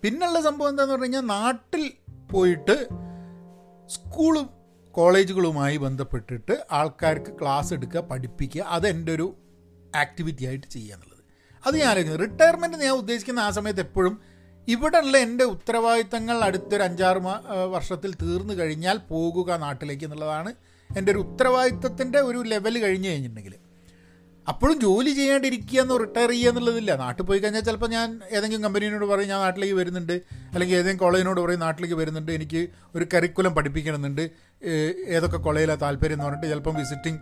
പിന്നുള്ള സംഭവം എന്താന്ന് പറഞ്ഞു കഴിഞ്ഞാൽ നാട്ടിൽ പോയിട്ട് സ്കൂളും കോളേജുകളുമായി ബന്ധപ്പെട്ടിട്ട് ആൾക്കാർക്ക് ക്ലാസ് എടുക്കുക പഠിപ്പിക്കുക അതെന്റെ ഒരു ആക്ടിവിറ്റി ആയിട്ട് ചെയ്യുക എന്നുള്ളത്. അത് ഞാൻ ആലോചിക്കുന്നത് റിട്ടയർമെന്റ് ഞാൻ ഉദ്ദേശിക്കുന്ന ആ സമയത്ത് എപ്പോഴും ഇവിടെയുള്ള എന്റെ ഉത്തരവാദിത്തങ്ങൾ അടുത്തൊരു അഞ്ചാറ് വർഷത്തിൽ തീർന്നു കഴിഞ്ഞാൽ പോകുക നാട്ടിലേക്ക് എന്നുള്ളതാണ് എന്റെ ഒരു ഉത്തരവാദിത്തത്തിന്റെ ഒരു ലെവൽ കഴിഞ്ഞ് കഴിഞ്ഞിട്ടുണ്ടെങ്കിൽ. അപ്പോഴും ജോലി ചെയ്യാണ്ടിരിക്കുക എന്ന് റിട്ടയർ ചെയ്യുക എന്നുള്ളതില്ല. നാട്ടിൽ പോയി കഴിഞ്ഞാൽ ചിലപ്പോൾ ഞാൻ ഏതെങ്കിലും കമ്പനീനോട് പറയും ഞാൻ നാട്ടിലേക്ക് വരുന്നുണ്ട്. അല്ലെങ്കിൽ ഏതെങ്കിലും കോളേജിനോട് പറയും നാട്ടിലേക്ക് വരുന്നുണ്ട്. എനിക്ക് ഒരു കരിക്കുലം പഠിപ്പിക്കണമെന്നുണ്ട്. ഏതൊക്കെ കോളേജിലാണ് താല്പര്യം എന്ന് പറഞ്ഞിട്ട് ചിലപ്പം വിസിറ്റിംഗ്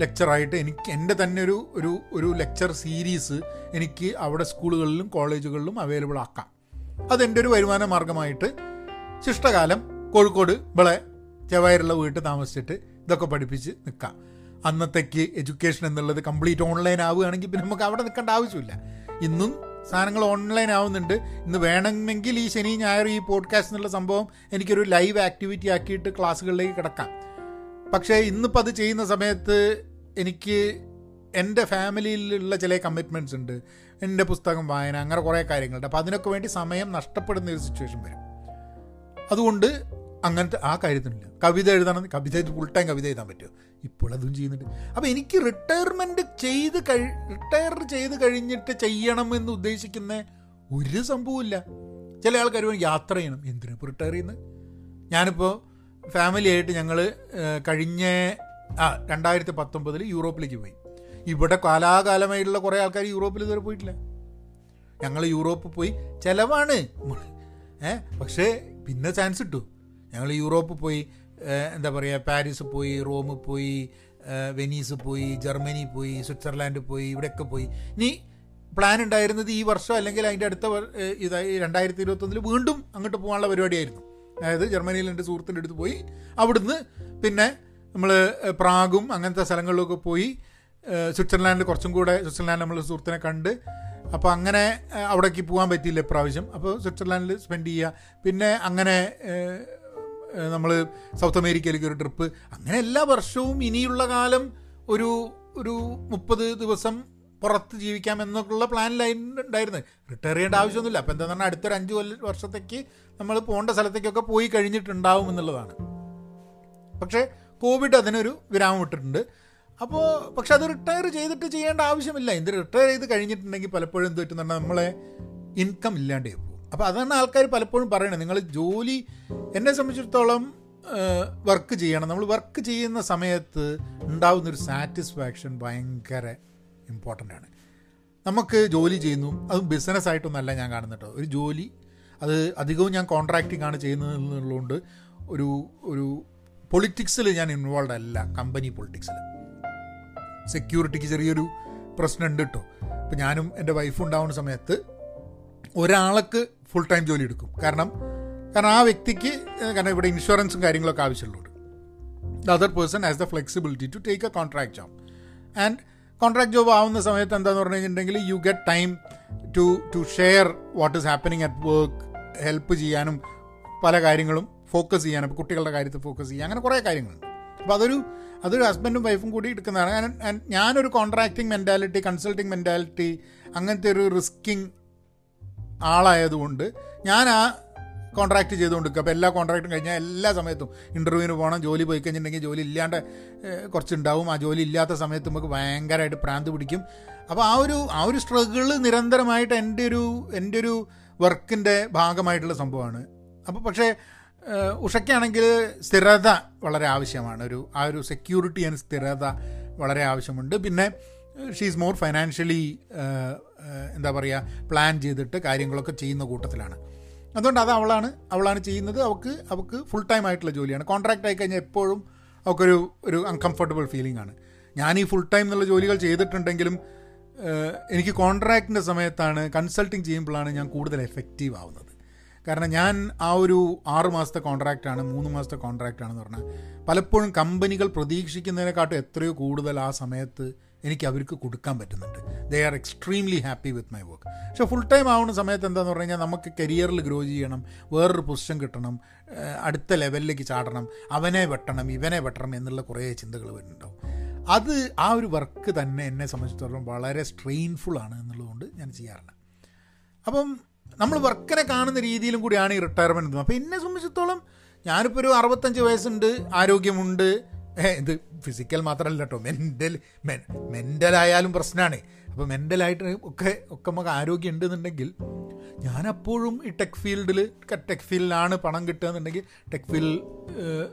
ലെക്ചറായിട്ട് എനിക്ക് എന്റെ തന്നെ ഒരു ഒരു ഒരു ലെക്ചർ സീരീസ് എനിക്ക് അവിടെ സ്കൂളുകളിലും കോളേജുകളിലും അവൈലബിൾ ആക്കാം. അതെന്റെ ഒരു വരുമാന മാർഗമായിട്ട് ശിഷ്ടകാലം കോഴിക്കോട് വിളെ ചെവായിരുള്ള വീട്ടിൽ താമസിച്ചിട്ട് ഇതൊക്കെ പഠിപ്പിച്ച് നിൽക്കാം അന്നത്തേക്ക് എഡ്യൂക്കേഷൻ എന്നുള്ളത് കംപ്ലീറ്റ് ഓൺലൈൻ ആവുകയാണെങ്കിൽ പിന്നെ നമുക്ക് അവിടെ നിൽക്കേണ്ട ആവശ്യമില്ല. ഇന്നും സാധനങ്ങൾ ഓൺലൈൻ ആവുന്നുണ്ട്. ഇന്ന് വേണമെങ്കിൽ ഈ ശനി ഞായർ ഈ പോഡ്കാസ്റ്റ് എന്നുള്ള സംഭവം എനിക്കൊരു ലൈവ് ആക്ടിവിറ്റി ആക്കിയിട്ട് ക്ലാസ്സുകളിലേക്ക് കിടക്കാം. പക്ഷേ ഇന്നിപ്പോൾ അത് ചെയ്യുന്ന സമയത്ത് എനിക്ക് എന്റെ ഫാമിലിയിലുള്ള ചില കമ്മിറ്റ്മെന്റ്സ് ഉണ്ട്. എന്റെ പുസ്തകം വായന അങ്ങനെ കുറേ കാര്യങ്ങളുണ്ട്. അപ്പോൾ അതിനൊക്കെ വേണ്ടി സമയം നഷ്ടപ്പെടുന്ന ഒരു സിറ്റുവേഷൻ വരും. അതുകൊണ്ട് അങ്ങനത്തെ ആ കാര്യത്തിനില്ല. കവിത എഴുതണം കവിത ഫുൾ ടൈം കവിത എഴുതാൻ പറ്റുമോ? ഇപ്പോൾ അതും ചെയ്യുന്നുണ്ട്. അപ്പോൾ എനിക്ക് റിട്ടയർമെന്റ് ചെയ്ത് കഴി റിട്ടയർ ചെയ്ത് കഴിഞ്ഞിട്ട് ചെയ്യണം എന്ന് ഉദ്ദേശിക്കുന്ന ഒരു സംഭവമില്ല ചില ആൾക്കാർ യാത്ര ചെയ്യണം. എന്തിനാണ് ഇപ്പോൾ റിട്ടയർ ചെയ്യുന്നത് ഞാനിപ്പോൾ ഫാമിലി ആയിട്ട് ഞങ്ങൾ കഴിഞ്ഞ ആ രണ്ടായിരത്തി പത്തൊമ്പതിൽ യൂറോപ്പിലേക്ക് പോയി. ഇവിടെ കാലാകാലമായിട്ടുള്ള കുറേ ആൾക്കാർ യൂറോപ്പിൽ ഇതുവരെ പോയിട്ടില്ല. ഞങ്ങൾ യൂറോപ്പിൽ പോയി ചിലവാണ്. ഏ പക്ഷേ പിന്നെ ചാൻസ് കിട്ടും. ഞങ്ങൾ യൂറോപ്പ് പോയി എന്താ പറയുക പാരീസ് പോയി റോം പോയി വെനീസ് പോയി ജർമ്മനി പോയി സ്വിറ്റ്സർലാൻഡ് പോയി ഇവിടെയൊക്കെ പോയി. ഇനി പ്ലാൻ ഉണ്ടായിരുന്നത് ഈ വർഷം അല്ലെങ്കിൽ അതിന്റെ അടുത്ത ഇതായി രണ്ടായിരത്തി ഇരുപത്തൊന്നിൽ വീണ്ടും അങ്ങോട്ട് പോകാനുള്ള പരിപാടിയായിരുന്നു. അതായത് ജർമ്മനിയിൽ എന്റെ സുഹൃത്തിന്റെ അടുത്ത് പോയി. അവിടുന്ന് പിന്നെ നമ്മൾ പ്രാഗും അങ്ങനത്തെ സ്ഥലങ്ങളിലൊക്കെ പോയി സ്വിറ്റ്സർലാൻഡിൽ കുറച്ചും കൂടെ സ്വിറ്റ്സർലാൻഡ് നമ്മൾ സുഹൃത്തിനെ കണ്ട് അപ്പോൾ അങ്ങനെ അവിടേക്ക് പോകാൻ പറ്റിയില്ല ഇപ്രാവശ്യം. അപ്പോൾ സ്വിറ്റ്സർലാൻഡിൽ സ്പെൻഡ് ചെയ്യുക. പിന്നെ അങ്ങനെ നമ്മൾ സൗത്ത് അമേരിക്കയിലേക്ക് ഒരു ട്രിപ്പ്. അങ്ങനെ എല്ലാ വർഷവും ഇനിയുള്ള കാലം ഒരു ഒരു മുപ്പത് ദിവസം പുറത്ത് ജീവിക്കാം എന്നൊക്കെയുള്ള പ്ലാനിലായിരുന്നു ഉണ്ടായിരുന്നത്. റിട്ടയർ ചെയ്യേണ്ട ആവശ്യമൊന്നുമില്ല. അപ്പോൾ എന്താ പറഞ്ഞാൽ അടുത്തൊരു അഞ്ച് വർഷത്തേക്ക് നമ്മൾ പോകേണ്ട സ്ഥലത്തേക്കൊക്കെ പോയി കഴിഞ്ഞിട്ടുണ്ടാവും എന്നുള്ളതാണ്. പക്ഷേ കോവിഡ് അതിനൊരു വിരാമം ഇട്ടിട്ടുണ്ട്. അപ്പോൾ പക്ഷെ അത് റിട്ടയർ ചെയ്തിട്ട് ചെയ്യേണ്ട ആവശ്യമില്ല. എന്ത് റിട്ടയർ ചെയ്ത് കഴിഞ്ഞിട്ടുണ്ടെങ്കിൽ പലപ്പോഴും എന്ത് പറ്റുന്ന നമ്മളെ ഇൻകം ഇല്ലാണ്ടേ പോകും അപ്പോൾ അതാണ് ആൾക്കാർ പലപ്പോഴും പറയണത്. നിങ്ങൾ ജോലി എന്നെ സംബന്ധിച്ചിടത്തോളം വർക്ക് ചെയ്യണം. നമ്മൾ വർക്ക് ചെയ്യുന്ന സമയത്ത് ഉണ്ടാവുന്നൊരു സാറ്റിസ്ഫാക്ഷൻ ഭയങ്കര ഇമ്പോർട്ടന്റ് ആണ്. നമുക്ക് ജോലി ചെയ്യുന്നു. അത് ബിസിനസ് ആയിട്ടൊന്നല്ല ഞാൻ കാണുന്നത് ഒരു ജോലി അത് അധികവും ഞാൻ കോൺട്രാക്റ്റിംഗ് ആണ് ചെയ്യുന്നത് എന്നുള്ളതുകൊണ്ട് ഒരു ഒരു പൊളിറ്റിക്സിൽ ഞാൻ ഇൻവോൾവ് അല്ല. കമ്പനി പൊളിറ്റിക്സിൽ സെക്യൂരിറ്റിക്ക് ചെറിയൊരു പ്രശ്നമുണ്ട് കേട്ടോ ഇപ്പം ഞാനും എന്റെ വൈഫും ഉണ്ടാവുന്ന സമയത്ത് ഒരാൾക്ക് ഫുൾ ടൈം ജോലി എടുക്കും. കാരണം കാരണം ആ വ്യക്തിക്ക് കാരണം ഇവിടെ ഇൻഷുറൻസും കാര്യങ്ങളൊക്കെ ആവശ്യമുള്ളൂ the other person has the flexibility to take a contract job and contract job ആവുന്ന സമയത്ത് എന്താന്ന് പറഞ്ഞു കഴിഞ്ഞിട്ടുണ്ടെങ്കിൽ you get time to to share what is happening at work help ചെയ്യാനും പല കാര്യങ്ങളും ഫോക്കസ് ചെയ്യാനും കുട്ടികളുടെ കാര്യത്തിൽ ഫോക്കസ് ചെയ്യാൻ അങ്ങനെ കുറേ കാര്യങ്ങളുണ്ട്. അപ്പോൾ അതൊരു അതൊരു ഹസ്ബൻഡും വൈഫും കൂടി എടുക്കുന്നതാണ്. ഞാനൊരു കോൺട്രാക്റ്റിംഗ് മെന്റാലിറ്റി കൺസൾട്ടിങ് മെന്റാലിറ്റി അങ്ങനത്തെ ഒരു റിസ്കിങ് ആളായതുകൊണ്ട് ഞാൻ ആ കോൺട്രാക്ട് ചെയ്തുകൊണ്ടിരിക്കുക അപ്പോൾ എല്ലാ കോൺട്രാക്റ്റും കഴിഞ്ഞാൽ എല്ലാ സമയത്തും ഇന്റർവ്യൂവിന് പോകണം ജോലി പോയി കഴിഞ്ഞിട്ടുണ്ടെങ്കിൽ ജോലി ഇല്ലാണ്ട് കുറച്ചുണ്ടാവും. ആ ജോലി ഇല്ലാത്ത സമയത്ത് നമുക്ക് ഭയങ്കരമായിട്ട് പ്രാന്ത് പിടിക്കും. അപ്പോൾ ആ ഒരു ആ ഒരു സ്ട്രഗിൾ നിരന്തരമായിട്ട് എന്റെ ഒരു എന്റെ ഒരു വർക്കിന്റെ ഭാഗമായിട്ടുള്ള സംഭവമാണ്. അപ്പോൾ പക്ഷേ ഉഷയ്ക്കാണെങ്കിൽ സ്ഥിരത വളരെ ആവശ്യമാണ്. ഒരു ആ ഒരു സെക്യൂരിറ്റി ആൻഡ് സ്ഥിരത വളരെ ആവശ്യമുണ്ട്. പിന്നെ ഷീ ഈസ് മോർ ഫൈനാൻഷ്യലി എന്താ പറയുക പ്ലാൻ ചെയ്തിട്ട് കാര്യങ്ങളൊക്കെ ചെയ്യുന്ന കൂട്ടത്തിലാണ്. അതുകൊണ്ട് അത് അവളാണ് അവളാണ് ചെയ്യുന്നത്. അവൾക്ക് അവൾക്ക് ഫുൾ ടൈം ആയിട്ടുള്ള ജോലിയാണ്. കോൺട്രാക്റ്റ് ആയി കഴിഞ്ഞാൽ എപ്പോഴും അവൾക്കൊരു ഒരു അൺകംഫർട്ടബിൾ ഫീലിംഗ് ആണ്. ഞാൻ ഈ ഫുൾ ടൈം എന്നുള്ള ജോലികൾ ചെയ്തിട്ടുണ്ടെങ്കിലും എനിക്ക് കോൺട്രാക്റ്റിന്റെ സമയത്താണ് കൺസൾട്ടിങ് ചെയ്യുമ്പോഴാണ് ഞാൻ കൂടുതൽ എഫക്റ്റീവ് ആവുന്നത്. കാരണം ഞാൻ ആ ഒരു ആറ് മാസത്തെ കോൺട്രാക്റ്റാണ് മൂന്ന് മാസത്തെ കോൺട്രാക്റ്റാണെന്ന് പറഞ്ഞാൽ പലപ്പോഴും കമ്പനികൾ പ്രതീക്ഷിക്കുന്നതിനെക്കാട്ടും എത്രയോ കൂടുതൽ ആ സമയത്ത് എനിക്ക് അവർക്ക് കൊടുക്കാൻ പറ്റുന്നുണ്ട്. They are extremely happy with my work പക്ഷേ ഫുൾ ടൈം ആവുന്ന സമയത്ത് എന്താണെന്ന് പറഞ്ഞു കഴിഞ്ഞാൽ നമുക്ക് കരിയറിൽ ഗ്രോ ചെയ്യണം വേറൊരു പൊസിഷൻ കിട്ടണം അടുത്ത ലെവലിലേക്ക് ചാടണം അവനെ വെട്ടണം ഇവനെ വെട്ടണം എന്നുള്ള കുറേ ചിന്തകൾ വരുന്നുണ്ടാവും. അത് ആ ഒരു വർക്ക് തന്നെ എന്നെ സംബന്ധിച്ചിടത്തോളം വളരെ സ്ട്രെയിൻഫുൾ ആണ് എന്നുള്ളതുകൊണ്ട് ഞാൻ ചെയ്യാറില്ല. അപ്പം നമ്മൾ വർക്കിനെ കാണുന്ന രീതിയിലും കൂടിയാണ് ഈ റിട്ടയർമെന്റ് അപ്പോൾ എന്നെ സംബന്ധിച്ചിടത്തോളം ഞാനിപ്പോൾ ഒരു അറുപത്തഞ്ച് വയസ്സുണ്ട് ആരോഗ്യമുണ്ട് ഇത് ഫിസിക്കൽ മാത്രമല്ല കേട്ടോ മെന്റൽ മെന്റലായാലും പ്രശ്നമാണ് അപ്പോൾ മെന്റലായിട്ട് ഒക്കെ ഒക്കെ നമുക്ക് ആരോഗ്യം ഉണ്ടെന്നുണ്ടെങ്കിൽ ഞാനപ്പോഴും ഈ ടെക് ഫീൽഡിൽ ടെക് ഫീൽഡിലാണ് പണം കിട്ടുക എന്നുണ്ടെങ്കിൽ ടെക് ഫീൽഡ്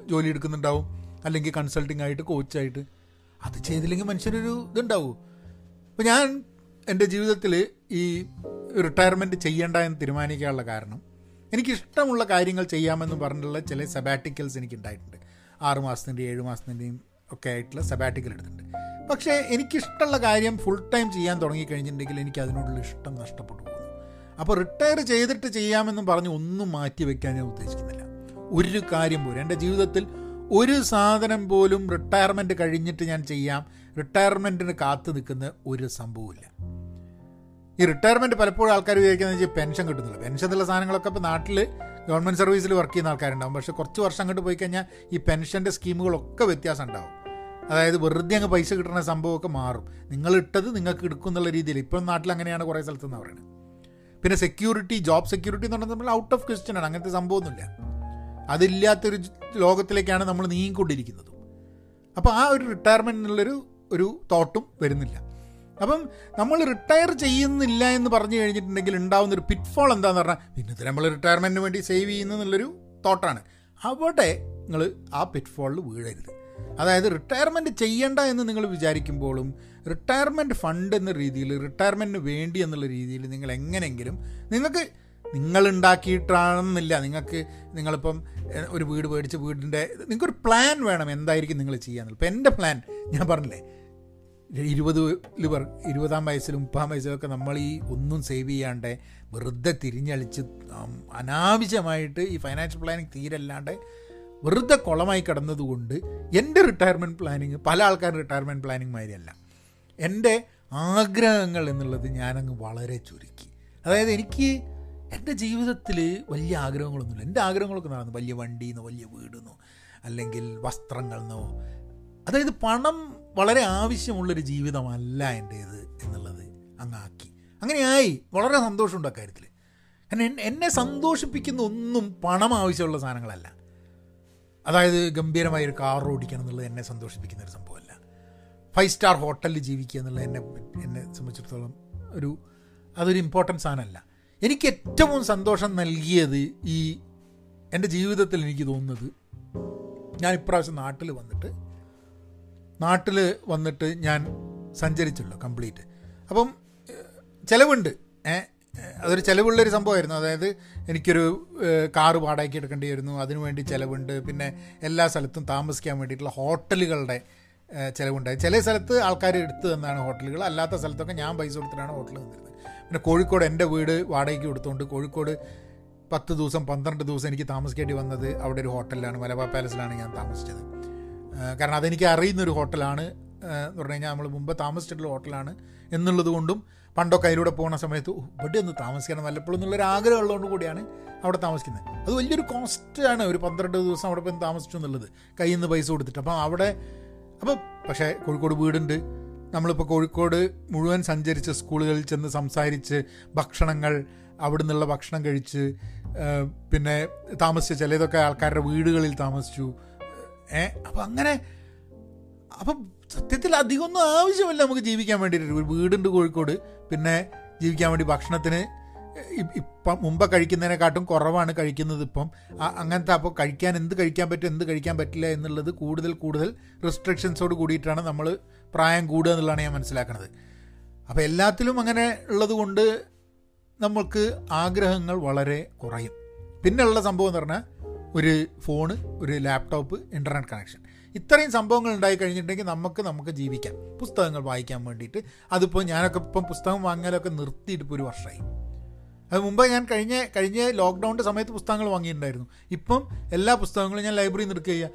ജോലി എടുക്കുന്നുണ്ടാവും. അല്ലെങ്കിൽ കൺസൾട്ടിംഗ് ആയിട്ട് കോച്ചായിട്ട് അത് ചെയ്തില്ലെങ്കിൽ മനുഷ്യനൊരു ഇതുണ്ടാവും. അപ്പോൾ ഞാൻ എന്റെ ജീവിതത്തിൽ ഈ റിട്ടയർമെന്റ് ചെയ്യേണ്ട എന്ന് തീരുമാനിക്കാനുള്ള കാരണം എനിക്കിഷ്ടമുള്ള കാര്യങ്ങൾ ചെയ്യാമെന്ന് പറഞ്ഞിട്ടുള്ള ചില സബാറ്റിക്കൽസ് എനിക്ക് ആറ് മാസത്തിന്റെയും ഏഴ് മാസത്തിന്റെയും ഒക്കെ ആയിട്ടുള്ള സബാറ്റിക്കൽ എടുത്തിട്ടുണ്ട്. പക്ഷേ എനിക്കിഷ്ടമുള്ള കാര്യം ഫുൾ ടൈം ചെയ്യാൻ തുടങ്ങിക്കഴിഞ്ഞിട്ടുണ്ടെങ്കിൽ എനിക്ക് അതിനോടുള്ള ഇഷ്ടം നഷ്ടപ്പെട്ടു പോകുന്നു. അപ്പോൾ റിട്ടയർ ചെയ്തിട്ട് ചെയ്യാമെന്നും പറഞ്ഞ് ഒന്നും മാറ്റി വെക്കാൻ ഞാൻ ഉദ്ദേശിക്കുന്നില്ല. ഒരു കാര്യം പോലും. എന്റെ ജീവിതത്തിൽ ഒരു സാധനം പോലും റിട്ടയർമെന്റ് കഴിഞ്ഞിട്ട് ഞാൻ ചെയ്യാം. റിട്ടയർമെന്റിന് കാത്തു നിൽക്കുന്ന ഒരു സംഭവമില്ല ഈ റിട്ടയർമെന്റ് പലപ്പോഴും ആൾക്കാർ വിചാരിക്കുന്നത് വെച്ചാൽ പെൻഷൻ കിട്ടുന്നില്ല. പെൻഷൻ എന്നുള്ള സാധനങ്ങളൊക്കെ ഇപ്പോൾ നാട്ടിൽ ഗവൺമെന്റ് സർവീസിൽ വർക്ക് ചെയ്യുന്ന ആൾക്കാരുണ്ടാവും. പക്ഷേ കുറച്ച് വർഷം അങ്ങോട്ട് പോയി കഴിഞ്ഞാൽ ഈ പെൻഷന്റെ സ്കീമുകളൊക്കെ വ്യത്യാസം ഉണ്ടാവും അതായത് വെറുതെ അങ്ങ് പൈസ കിട്ടുന്ന സംഭവമൊക്കെ മാറും. നിങ്ങൾ ഇട്ടത് നിങ്ങൾക്ക് എടുക്കും എന്നുള്ള രീതിയിൽ. ഇപ്പം നാട്ടിൽ അങ്ങനെയാണ് കുറേ സ്ഥലത്ത് നിന്ന് പറയുന്നത്. പിന്നെ സെക്യൂരിറ്റി ജോബ് സെക്യൂരിറ്റി എന്ന് പറഞ്ഞാൽ നമ്മൾ ഔട്ട് ഓഫ് ക്വസ്റ്റ്യൻ ആണ്. അങ്ങനത്തെ സംഭവമൊന്നുമില്ല. അതില്ലാത്തൊരു ലോകത്തിലേക്കാണ് നമ്മൾ നീങ്ങിക്കൊണ്ടിരിക്കുന്നത്. അപ്പോൾ ആ ഒരു റിട്ടയർമെന്റ് എന്നുള്ളൊരു ഒരു തോട്ടും വരുന്നില്ല. അപ്പം നമ്മൾ റിട്ടയർ ചെയ്യുന്നില്ല എന്ന് പറഞ്ഞു കഴിഞ്ഞിട്ടുണ്ടെങ്കിൽ ഉണ്ടാകുന്ന ഒരു പിറ്റ്ഫോൾ എന്താന്ന് പറഞ്ഞാൽ പിന്നെ നമ്മൾ റിട്ടയർമെന്റിന് വേണ്ടി സേവ് ചെയ്യുന്നു എന്നുള്ളൊരു തോട്ടാണ് അവിടെ നിങ്ങൾ ആ പിറ്റ്ഫോളിൽ വീഴരുത്. അതായത് റിട്ടയർമെന്റ് ചെയ്യണ്ട എന്ന് നിങ്ങൾ വിചാരിക്കുമ്പോഴും റിട്ടയർമെന്റ് ഫണ്ട് എന്ന രീതിയിൽ റിട്ടയർമെന്റിന് വേണ്ടി എന്നുള്ള രീതിയിൽ നിങ്ങൾ എങ്ങനെയെങ്കിലും നിങ്ങൾക്ക് നിങ്ങളുണ്ടാക്കിയിട്ടാണെന്നില്ല നിങ്ങൾക്ക് നിങ്ങളിപ്പം ഒരു വീട് മേടിച്ച് വീടിന്റെ നിങ്ങൾക്കൊരു പ്ലാൻ വേണം എന്തായിരിക്കും നിങ്ങൾ ചെയ്യാന്നുള്ളത് ഇപ്പം എന്റെ പ്ലാൻ ഞാൻ പറഞ്ഞില്ലേ ഇരുപത് ഇരുപതാം വയസ്സിലും മുപ്പതാം വയസ്സിലൊക്കെ നമ്മൾ ഈ ഒന്നും സേവ് ചെയ്യാണ്ട് വെറുതെ തിരിഞ്ഞളിച്ച് അനാവശ്യമായിട്ട് ഈ ഫൈനാൻഷ്യൽ പ്ലാനിങ് തീരല്ലാണ്ട് വെറുതെ കുളമായി കിടന്നതുകൊണ്ട് എന്റെ റിട്ടയർമെന്റ് പ്ലാനിങ് പല ആൾക്കാരും റിട്ടയർമെന്റ് പ്ലാനിങ് മാതിരിയല്ല എന്റെ ആഗ്രഹങ്ങൾ എന്നുള്ളത് ഞാനങ്ങ് വളരെ ചുരുക്കി. അതായത് എനിക്ക് എന്റെ ജീവിതത്തിൽ വലിയ ആഗ്രഹങ്ങളൊന്നുമില്ല. എന്റെ ആഗ്രഹങ്ങളൊക്കെ നടന്നു. വലിയ വണ്ടിന്നോ വലിയ വീടിന്നോ അല്ലെങ്കിൽ വസ്ത്രങ്ങളെന്നോ. അതായത് പണം വളരെ ആവശ്യമുള്ളൊരു ജീവിതമല്ല എന്റേത് എന്നുള്ളത് അങ്ങാക്കി. അങ്ങനെയായി. വളരെ സന്തോഷമുണ്ട് അക്കാര്യത്തിൽ കാരണം എന്നെ സന്തോഷിപ്പിക്കുന്ന ഒന്നും പണം ആവശ്യമുള്ള സാധനങ്ങളല്ല. അതായത് ഗംഭീരമായ ഒരു കാർ ഓടിക്കണം എന്നുള്ളത് എന്നെ സന്തോഷിപ്പിക്കുന്ന ഒരു സംഭവമല്ല. ഫൈവ് സ്റ്റാർ ഹോട്ടലിൽ ജീവിക്കുക എന്നുള്ളത് എന്നെ എന്നെ സംബന്ധിച്ചിടത്തോളം ഒരു അതൊരു ഇമ്പോർട്ടന്റ് സാധനമല്ല. എനിക്ക് ഏറ്റവും സന്തോഷം നൽകിയത് ഈ എന്റെ ജീവിതത്തിൽ എനിക്ക് തോന്നുന്നത് ഞാൻ ഇപ്രാവശ്യം നാട്ടിൽ വന്നിട്ട് നാട്ടിൽ വന്നിട്ട് ഞാൻ സഞ്ചരിച്ചുള്ളൂ കംപ്ലീറ്റ്. അപ്പം ചിലവുണ്ട്. അതൊരു ചിലവുള്ളൊരു സംഭവമായിരുന്നു. അതായത് എനിക്കൊരു കാറ് വാടകയ്ക്ക് എടുക്കേണ്ടി വരുന്നു. അതിനുവേണ്ടി ചിലവുണ്ട്. പിന്നെ എല്ലാ സ്ഥലത്തും താമസിക്കാൻ വേണ്ടിയിട്ടുള്ള ഹോട്ടലുകളുടെ ചിലവുണ്ടായി. ചില സ്ഥലത്ത് ആൾക്കാർ എടുത്തു തന്നാണ് ഹോട്ടലുകൾ. അല്ലാത്ത സ്ഥലത്തൊക്കെ ഞാൻ പൈസ കൊടുത്തിട്ടാണ് ഹോട്ടൽ തന്നിരുന്നത്. പിന്നെ കോഴിക്കോട് എന്റെ വീട് വാടകയ്ക്ക് കൊടുത്തുകൊണ്ട് കോഴിക്കോട് പത്ത് ദിവസം പന്ത്രണ്ട് ദിവസം എനിക്ക് താമസിക്കേണ്ടി വന്നത് അവിടെ ഒരു ഹോട്ടലിലാണ്. മലബാർ പാലസിലാണ് ഞാൻ താമസിച്ചത്. കാരണം അതെനിക്ക് അറിയുന്നൊരു ഹോട്ടലാണ് എന്ന് പറഞ്ഞു കഴിഞ്ഞാൽ നമ്മൾ മുമ്പ് താമസിച്ചിട്ടുള്ള ഹോട്ടലാണ് എന്നുള്ളത് കൊണ്ടും പണ്ടൊക്കെ അതിലൂടെ പോകുന്ന സമയത്ത് ഇവിടെ ഒന്ന് താമസിക്കണം വല്ലപ്പോഴും എന്നുള്ളൊരു ആഗ്രഹം ഉള്ളതുകൊണ്ട് കൂടിയാണ് അവിടെ താമസിക്കുന്നത്. അത് വലിയൊരു കോസ്റ്റാണ് ഒരു പന്ത്രണ്ട് ദിവസം അവിടെ പോയി താമസിച്ചു എന്നുള്ളത്. കയ്യിൽ നിന്ന് പൈസ കൊടുത്തിട്ട്. അപ്പം അവിടെ അപ്പോൾ പക്ഷേ കോഴിക്കോട് വീടുണ്ട്. നമ്മളിപ്പോൾ കോഴിക്കോട് മുഴുവൻ സഞ്ചരിച്ച് സ്കൂളുകളിൽ ചെന്ന് സംസാരിച്ച് ഭക്ഷണങ്ങൾ അവിടെ നിന്നുള്ള ഭക്ഷണം കഴിച്ച് പിന്നെ താമസിച്ച് ചിലതൊക്കെ ആൾക്കാരുടെ വീടുകളിൽ താമസിച്ചു. ഏ? അപ്പം അങ്ങനെ അപ്പം സത്യത്തിൽ അധികമൊന്നും ആവശ്യമില്ല നമുക്ക് ജീവിക്കാൻ വേണ്ടിയിട്ട്. ഒരു വീടുണ്ട് കോഴിക്കോട്. പിന്നെ ജീവിക്കാൻ വേണ്ടി ഭക്ഷണത്തിന് ഇപ്പം മുമ്പ് കഴിക്കുന്നതിനെക്കാട്ടും കുറവാണ് കഴിക്കുന്നത് ഇപ്പം. അങ്ങനത്തെ അപ്പോൾ കഴിക്കാൻ എന്ത് കഴിക്കാൻ പറ്റും എന്ത് കഴിക്കാൻ പറ്റില്ല എന്നുള്ളത് കൂടുതൽ കൂടുതൽ റെസ്ട്രിക്ഷൻസോട് കൂടിയിട്ടാണ് നമ്മൾ പ്രായം കൂടുക എന്നുള്ളതാണ് ഞാൻ മനസ്സിലാക്കുന്നത് അപ്പോൾ എല്ലാത്തിലും അങ്ങനെ ഉള്ളത് കൊണ്ട് നമ്മൾക്ക് ആഗ്രഹങ്ങൾ വളരെ കുറയും. പിന്നെയുള്ള സംഭവം എന്ന് പറഞ്ഞാൽ ഒരു ഫോണ് ഒരു ലാപ്ടോപ്പ് ഇന്റർനെറ്റ് കണക്ഷൻ ഇത്രയും സംഭവങ്ങൾ ഉണ്ടായി കഴിഞ്ഞിട്ടുണ്ടെങ്കിൽ നമുക്ക് നമുക്ക് ജീവിക്കാം. പുസ്തകങ്ങൾ വായിക്കാൻ വേണ്ടിയിട്ട്. അതിപ്പോൾ ഞാനൊക്കെ ഇപ്പം പുസ്തകം വാങ്ങാനൊക്കെ നിർത്തിയിട്ട് ഇപ്പോൾ ഒരു വർഷമായി അത് മുമ്പ് ഞാൻ കഴിഞ്ഞ കഴിഞ്ഞ ലോക്ക്ഡൗണിന്റെ സമയത്ത് പുസ്തകങ്ങൾ വാങ്ങിയിട്ടുണ്ടായിരുന്നു. ഇപ്പം എല്ലാ പുസ്തകങ്ങളും ഞാൻ ലൈബ്രറിയിൽ നിന്ന് എടുക്കുക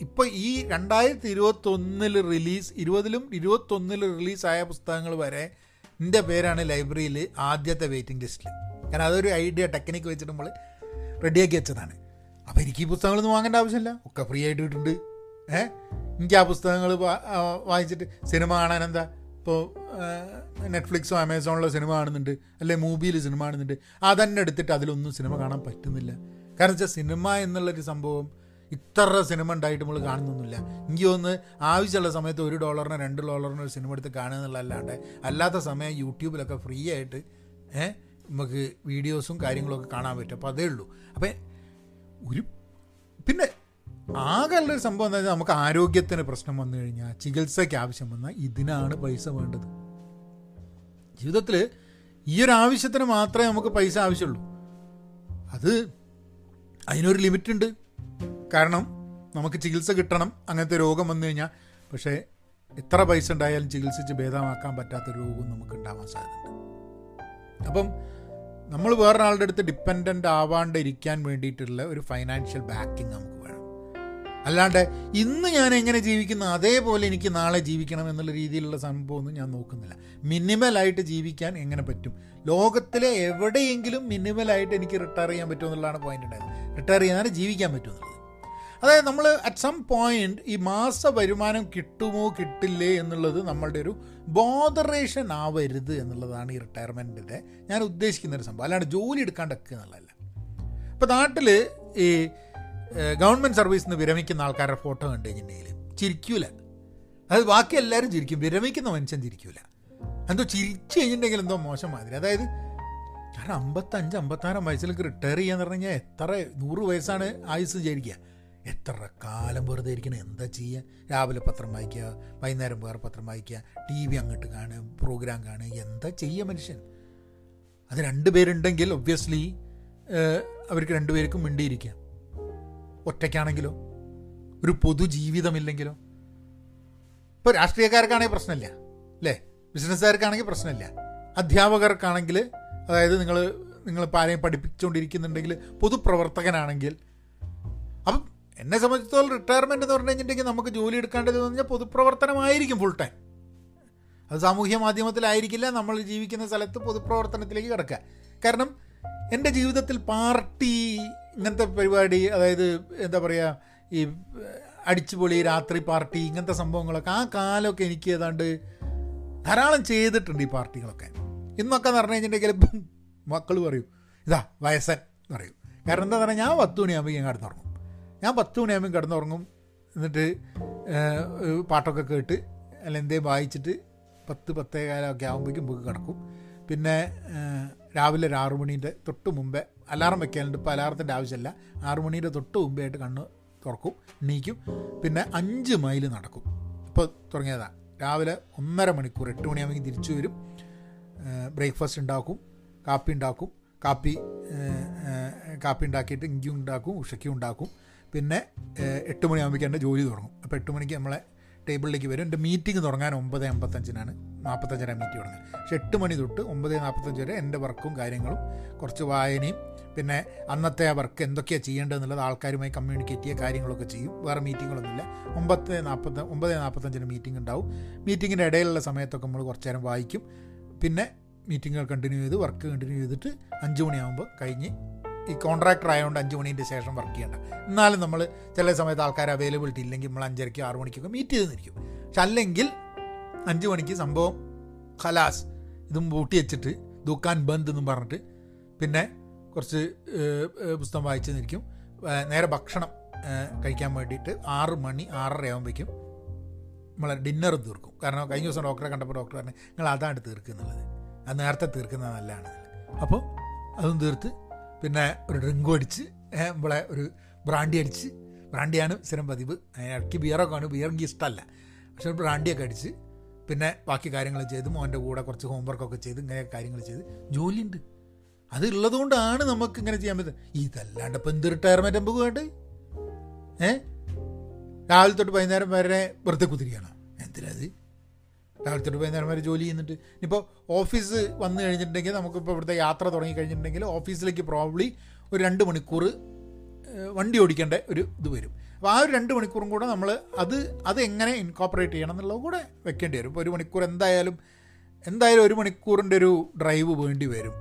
ഇപ്പോൾ ഈ രണ്ടായിരത്തി ഇരുപത്തൊന്നിൽ റിലീസ് ഇരുപതിലും ഇരുപത്തൊന്നിൽ റിലീസായ പുസ്തകങ്ങൾ വരെ എന്റെ പേരാണ് ലൈബ്രറിയിൽ ആദ്യത്തെ വെയിറ്റിംഗ് ലിസ്റ്റിൽ കാരണം അതൊരു ഐഡിയ ടെക്നിക്ക് വെച്ചിട്ട് നമ്മൾ റെഡിയാക്കി വെച്ചതാണ്. അപ്പോൾ എനിക്ക് ഈ പുസ്തകങ്ങളൊന്നും വാങ്ങേണ്ട ആവശ്യമില്ല. ഒക്കെ ഫ്രീ ആയിട്ട് കിട്ടുന്നുണ്ട് ഏ? എനിക്ക് ആ പുസ്തകങ്ങൾ വായിച്ചിട്ട് സിനിമ കാണാൻ എന്താ? ഇപ്പോൾ നെറ്റ്ഫ്ലിക്സോ ആമസോണിലോ സിനിമ കാണുന്നുണ്ട്. അല്ലെ മൂവിയിൽ സിനിമ കാണുന്നുണ്ട്. അതന്നെ എടുത്തിട്ട് അതിലൊന്നും സിനിമ കാണാൻ പറ്റുന്നില്ല. കാരണം വെച്ചാൽ സിനിമ എന്നുള്ളൊരു സംഭവം ഇത്ര സിനിമ ഉണ്ടായിട്ട് നമ്മൾ കാണുന്നൊന്നുമില്ല. എനിക്ക് ഒന്ന് ആവശ്യമുള്ള സമയത്ത് ഒരു ഡോളറിന് രണ്ട് ഡോളറിന് ഒരു സിനിമ എടുത്ത് കാണുക എന്നുള്ളതല്ലാണ്ട് അല്ലാത്ത സമയം യൂട്യൂബിലൊക്കെ ഫ്രീ ആയിട്ട് ഏഹ് നമുക്ക് വീഡിയോസും കാര്യങ്ങളൊക്കെ കാണാൻ പറ്റും. അപ്പോൾ അതേ ഉള്ളൂ. അപ്പം ഒരു പിന്നെ ആകെയുള്ളൊരു സംഭവം എന്താ നമുക്ക് ആരോഗ്യത്തിന് പ്രശ്നം വന്നു കഴിഞ്ഞാൽ ചികിത്സയ്ക്ക് ആവശ്യം വന്നാൽ ഇതിനാണ് പൈസ വേണ്ടത്. ജീവിതത്തിൽ ഈ ഒരു ആവശ്യത്തിന് മാത്രമേ നമുക്ക് പൈസ ആവശ്യമുള്ളൂ. അത് അതിനൊരു ലിമിറ്റ് ഉണ്ട് കാരണം നമുക്ക് ചികിത്സ കിട്ടണം അങ്ങനത്തെ രോഗം വന്നു കഴിഞ്ഞാൽ. പക്ഷേ എത്ര പൈസ ഉണ്ടായാലും ചികിത്സിച്ച് ഭേദമാക്കാൻ പറ്റാത്ത രോഗവും നമുക്ക് ഉണ്ടാവാൻ സാധ്യതയുണ്ട്. അപ്പം നമ്മൾ വേറൊരാളുടെ അടുത്ത് ഡിപ്പെൻഡന്റ് ആവാണ്ടിരിക്കാൻ വേണ്ടിയിട്ടുള്ള ഒരു ഫൈനാൻഷ്യൽ ബാക്കിംഗ് നമുക്ക് വേണം. അല്ലാണ്ട് ഇന്ന് ഞാൻ എങ്ങനെ ജീവിക്കുന്നു അതേപോലെ എനിക്ക് നാളെ ജീവിക്കണം എന്നുള്ള രീതിയിലുള്ള സംഭവമൊന്നും ഞാൻ നോക്കുന്നില്ല. മിനിമലായിട്ട് ജീവിക്കാൻ എങ്ങനെ പറ്റും? ലോകത്തിലെ എവിടെയെങ്കിലും മിനിമലായിട്ട് എനിക്ക് റിട്ടയർ ചെയ്യാൻ പറ്റുമെന്നുള്ളതാണ് പോയിന്റ് ഉണ്ടായത്. റിട്ടയർ ചെയ്യാതെ ജീവിക്കാൻ പറ്റുമെന്നുള്ളത്. അതായത് നമ്മൾ അറ്റ് സം പോയിന്റ് ഈ മാസ വരുമാനം കിട്ടുമോ കിട്ടില്ലേ എന്നുള്ളത് നമ്മളുടെ ഒരു ബോധറേഷൻ ആവരുത് എന്നുള്ളതാണ് ഈ റിട്ടയർമെന്റിന്റെ ഞാൻ ഉദ്ദേശിക്കുന്ന ഒരു സംഭവം. അല്ലാണ്ട് ജോലി എടുക്കാണ്ടൊക്കെ എന്നുള്ളതല്ല. ഇപ്പോൾ നാട്ടിൽ ഈ ഗവൺമെന്റ് സർവീസിൽ നിന്ന് വിരമിക്കുന്ന ആൾക്കാരുടെ ഫോട്ടോ കണ്ടു കഴിഞ്ഞിട്ടുണ്ടെങ്കിൽ ചിരിക്കൂല. അതായത് ബാക്കി എല്ലാവരും ചിരിക്കും. വിരമിക്കുന്ന മനുഷ്യൻ ചിരിക്കൂല. എന്തോ ചിരിച്ചു കഴിഞ്ഞിട്ടുണ്ടെങ്കിൽ എന്തോ മോശം മാതിരി. അതായത് കാരണം അമ്പത്തഞ്ച് അമ്പത്താറാം വയസ്സിലേക്ക് റിട്ടയർ ചെയ്യാന്ന് പറഞ്ഞു കഴിഞ്ഞാൽ എത്ര നൂറ് വയസ്സാണ് ആയുസ് വിചാരിക്കുക. എത്ര കാലം വെറുതെ ഇരിക്കണം? എന്താ ചെയ്യുക രാവിലെ പത്രം വായിക്കുക വൈകുന്നേരം വേറെ പത്രം വായിക്കുക ടി വി അങ്ങോട്ട് കാണുക പ്രോഗ്രാം കാണുക. എന്താ ചെയ്യുക മനുഷ്യൻ? അത് രണ്ട് പേരുണ്ടെങ്കിൽ ഒബ്വിയസ്ലി അവർക്ക് രണ്ടുപേർക്കും മിണ്ടിയിരിക്കാം. ഒറ്റയ്ക്കാണെങ്കിലോ? ഒരു പൊതുജീവിതമില്ലെങ്കിലോ ഇപ്പോൾ രാഷ്ട്രീയക്കാർക്കാണെങ്കിൽ പ്രശ്നമില്ല അല്ലേ? ബിസിനസ്സുകാർക്കാണെങ്കിൽ പ്രശ്നമില്ല. അധ്യാപകർക്കാണെങ്കിൽ അതായത് നിങ്ങൾ നിങ്ങൾ ആരെയും പഠിപ്പിച്ചുകൊണ്ടിരിക്കുന്നുണ്ടെങ്കിൽ പൊതുപ്രവർത്തകനാണെങ്കിൽ അപ്പം എന്നെ സംബന്ധിച്ചിടത്തോളം റിട്ടയർമെന്റ് എന്ന് പറഞ്ഞു കഴിഞ്ഞിട്ടുണ്ടെങ്കിൽ നമുക്ക് ജോലി എടുക്കേണ്ടത് എന്ന് പറഞ്ഞാൽ പൊതുപ്രവർത്തനമായിരിക്കും ഫുൾ ടൈം അത് സാമൂഹ്യ മാധ്യമത്തിലായിരിക്കില്ല നമ്മൾ ജീവിക്കുന്ന സ്ഥലത്ത് പൊതുപ്രവർത്തനത്തിലേക്ക് കിടക്കുക. കാരണം എന്റെ ജീവിതത്തിൽ പാർട്ടി ഇങ്ങനത്തെ പരിപാടി അതായത് എന്താ പറയുക ഈ അടിച്ചുപൊളി രാത്രി പാർട്ടി ഇങ്ങനത്തെ സംഭവങ്ങളൊക്കെ ആ കാലമൊക്കെ എനിക്ക് ഏതാണ്ട് ധാരാളം ചെയ്തിട്ടുണ്ട് ഈ പാർട്ടികളൊക്കെ. ഇന്നൊക്കെ എന്ന് പറഞ്ഞു കഴിഞ്ഞിട്ടുണ്ടെങ്കിൽ മക്കൾ പറയും ഇതാ വയസ്സൻ പറയും. കാരണം എന്താ പറഞ്ഞാൽ ഞാൻ പത്ത് മണിയാകുമ്പോൾ കിടന്നുറങ്ങും ഞാൻ പത്ത് മണിയാകുമ്പോൾ കിടന്നുറങ്ങും. എന്നിട്ട് പാട്ടൊക്കെ കേട്ട് അല്ല എന്തേ വായിച്ചിട്ട് പത്ത് പത്തേ കാലമൊക്കെ ആകുമ്പോഴേക്കും ബുക്ക് കിടക്കും. പിന്നെ രാവിലെ ഒരു ആറു മണീന്റെ തൊട്ട് മുമ്പേ അലാറം വെക്കാനുണ്ട്. ഇപ്പോൾ അലാറത്തിന്റെ ആവശ്യമില്ല ആറു മണീന്റെ തൊട്ട് മുമ്പേ ആയിട്ട് കണ്ണ് തുറക്കും എണീക്കും. പിന്നെ അഞ്ച് മൈൽ നടക്കും. ഇപ്പോൾ തുടങ്ങിയതാണ് രാവിലെ ഒന്നര മണിക്കൂർ എട്ട് മണിയാകുമ്പോൾ തിരിച്ചു വരും. ബ്രേക്ക്ഫാസ്റ്റ് ഉണ്ടാക്കും കാപ്പി ഉണ്ടാക്കും. കാപ്പി കാപ്പി ഉണ്ടാക്കിയിട്ട് ഇഞ്ചി ഉണ്ടാക്കും ഉഷയ്ക്കും ഉണ്ടാക്കും. പിന്നെ എട്ട് മണിയാകുമ്പോഴേക്കും എന്റെ ജോലി തുടങ്ങും. അപ്പോൾ എട്ട് മണിക്ക് നമ്മളെ ടേബിളിലേക്ക് വരും. എന്റെ മീറ്റിംഗ് തുടങ്ങാൻ ഒമ്പത് അമ്പത്തഞ്ചിനാണ്. നാൽപ്പത്തഞ്ചിനാണ് മീറ്റിംഗ് തുടങ്ങുക പക്ഷെ എട്ട് മണി തൊട്ട് ഒമ്പത് നാൽപ്പത്തഞ്ച് വരെ എന്റെ വർക്കും കാര്യങ്ങളും കുറച്ച് വായനയും പിന്നെ അന്നത്തെ വർക്ക് എന്തൊക്കെയാണ് ചെയ്യേണ്ടതെന്നുള്ളത് ആൾക്കാരുമായി കമ്മ്യൂണിക്കേറ്റ് ചെയ്യുക കാര്യങ്ങളൊക്കെ ചെയ്യും. വേറെ മീറ്റിങ്ങുകളൊന്നുമില്ല. ഒമ്പത് നാൽപ്പത്തി ഒമ്പത് നാൽപ്പത്തഞ്ചിന് മീറ്റിംഗ് ഉണ്ടാവും. മീറ്റിങ്ങിന്റെ ഇടയിലുള്ള സമയത്തൊക്കെ നമ്മൾ കുറച്ച് നേരം വായിക്കും. പിന്നെ മീറ്റിങ്ങുകൾ കണ്ടിന്യൂ ചെയ്ത് വർക്ക് കണ്ടിന്യൂ ചെയ്തിട്ട് അഞ്ച് മണിയാകുമ്പോൾ കഴിഞ്ഞ് ഈ കോൺട്രാക്ടർ ആയതുകൊണ്ട് അഞ്ച് മണീന്റെ ശേഷം വർക്ക് ചെയ്യേണ്ട. എന്നാലും നമ്മൾ ചില സമയത്ത് ആൾക്കാർ അവൈലബിലിറ്റി ഇല്ലെങ്കിൽ നമ്മൾ അഞ്ചരയ്ക്കോ ആറു മണിക്കൊക്കെ മീറ്റ് ചെയ്ത് നിൽക്കും. പക്ഷെ അല്ലെങ്കിൽ അഞ്ച് മണിക്ക് സംഭവം ഖലാസ് ഇതും പൂട്ടി വെച്ചിട്ട് ദുക്കാൻ ബന്ദ് എന്നും പറഞ്ഞിട്ട് പിന്നെ കുറച്ച് പുസ്തകം വായിച്ച് നിൽക്കും. നേരെ ഭക്ഷണം കഴിക്കാൻ വേണ്ടിയിട്ട് ആറ് മണി ആറര ആകുമ്പോഴേക്കും നമ്മളെ ഡിന്നർ തീർക്കും. കാരണം കഴിഞ്ഞ ദിവസം ഡോക്ടറെ കണ്ടപ്പോൾ ഡോക്ടർ പറഞ്ഞു നിങ്ങൾ അതാണ് തീർക്കുന്നുള്ളത്. അത് നേരത്തെ തീർക്കുന്നത് നല്ലതാണ് അപ്പോൾ അതും തീർത്ത് പിന്നെ ഒരു ഡ്രിങ്കും അടിച്ച് നമ്മളെ ഒരു ബ്രാൻഡി അടിച്ച്. ബ്രാൻഡിയാണ് സ്ഥിരം പതിവ്. ഇടയ്ക്ക് ബിയറൊക്കെ ആണ് ബിയർ എനിക്ക് ഇഷ്ടമല്ല. പക്ഷെ ബ്രാൻഡിയൊക്കെ അടിച്ച് പിന്നെ ബാക്കി കാര്യങ്ങൾ ചെയ്ത് മോന്റെ കൂടെ കുറച്ച് ഹോംവർക്കൊക്കെ ചെയ്ത് ഇങ്ങനെ കാര്യങ്ങൾ ചെയ്ത്. ജോലിയുണ്ട്. അത് ഉള്ളതുകൊണ്ടാണ് നമുക്ക് ഇങ്ങനെ ചെയ്യാൻ പറ്റുന്നത്. ഇതല്ലാണ്ട് ഇപ്പം എന്ത് റിട്ടയർമെന്റ് നമുക്ക് വേണ്ട? ഏ? രാവിലെ തൊട്ട് വൈകുന്നേരം വരെ വെറുതെ കുതിരിക്കണം എന്തിനത് രാവിലെ തൊട്ട് വൈകുന്നേരം ജോലി ചെയ്യുന്നുണ്ട്. ഇപ്പോൾ ഓഫീസ് വന്നു കഴിഞ്ഞിട്ടുണ്ടെങ്കിൽ നമുക്കിപ്പോൾ ഇവിടുത്തെ യാത്ര തുടങ്ങി കഴിഞ്ഞിട്ടുണ്ടെങ്കിൽ ഓഫീസിലേക്ക് പ്രോബ്ലി ഒരു രണ്ട് മണിക്കൂർ വണ്ടി ഓടിക്കേണ്ട ഒരു ഇത് വരും. അപ്പോൾ ആ ഒരു രണ്ട് മണിക്കൂറും കൂടെ നമ്മൾ അത് അത് എങ്ങനെ ഇൻകോപ്പറേറ്റ് ചെയ്യണം എന്നുള്ളത് കൂടെ വെക്കേണ്ടി വരും. ഇപ്പോൾ ഒരു മണിക്കൂർ എന്തായാലും എന്തായാലും ഒരു മണിക്കൂറിന്റെ ഒരു ഡ്രൈവ് വേണ്ടി വരും